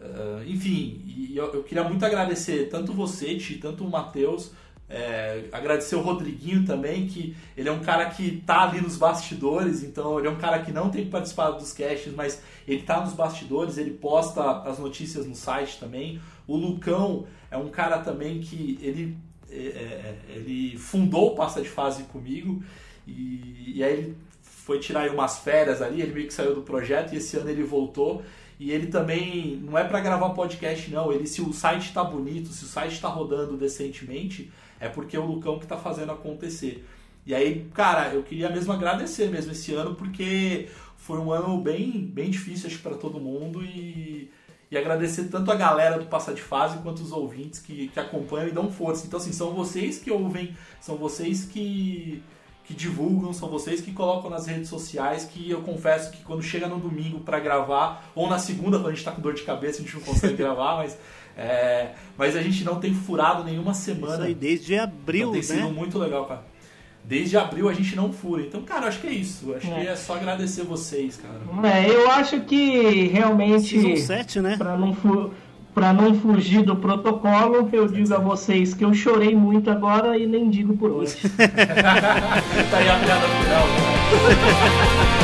ah, enfim, e eu, eu queria muito agradecer tanto você, Ti, tanto o Matheus, é, agradecer o Rodriguinho também, que ele é um cara que tá ali nos bastidores, então ele é um cara que não tem participado dos casts, mas ele tá nos bastidores, ele posta as notícias no site também. O Lucão é um cara também que ele, é, é, ele fundou o Passa de Fase comigo, e, e aí ele foi tirar umas férias ali, ele meio que saiu do projeto, e esse ano ele voltou. E ele também não é para gravar podcast, não. Ele, se o site tá bonito, se o site tá rodando decentemente, é porque é o Lucão que tá fazendo acontecer. E aí, cara, eu queria mesmo agradecer mesmo esse ano, porque foi um ano bem, bem difícil, para todo mundo. E, e agradecer tanto a galera do Passa de Fase quanto os ouvintes que, que acompanham e dão força. Então, assim, são vocês que ouvem, são vocês que, que divulgam, são vocês que colocam nas redes sociais, que eu confesso que quando chega no domingo pra gravar, ou na segunda, quando a gente tá com dor de cabeça, a gente não consegue <laughs> gravar, mas, é, mas a gente não tem furado nenhuma semana. Isso aí, desde abril, Então tem sido né? muito legal, cara. Desde abril a gente não fura. Então, cara, acho que é isso. Acho É. que é só agradecer vocês, cara. É, eu acho que realmente. Season 7, né? Pra não, fu pra não fugir do protocolo, eu digo a vocês que eu chorei muito agora e nem digo por hoje. <laughs> tá aí a piada final, né? <laughs>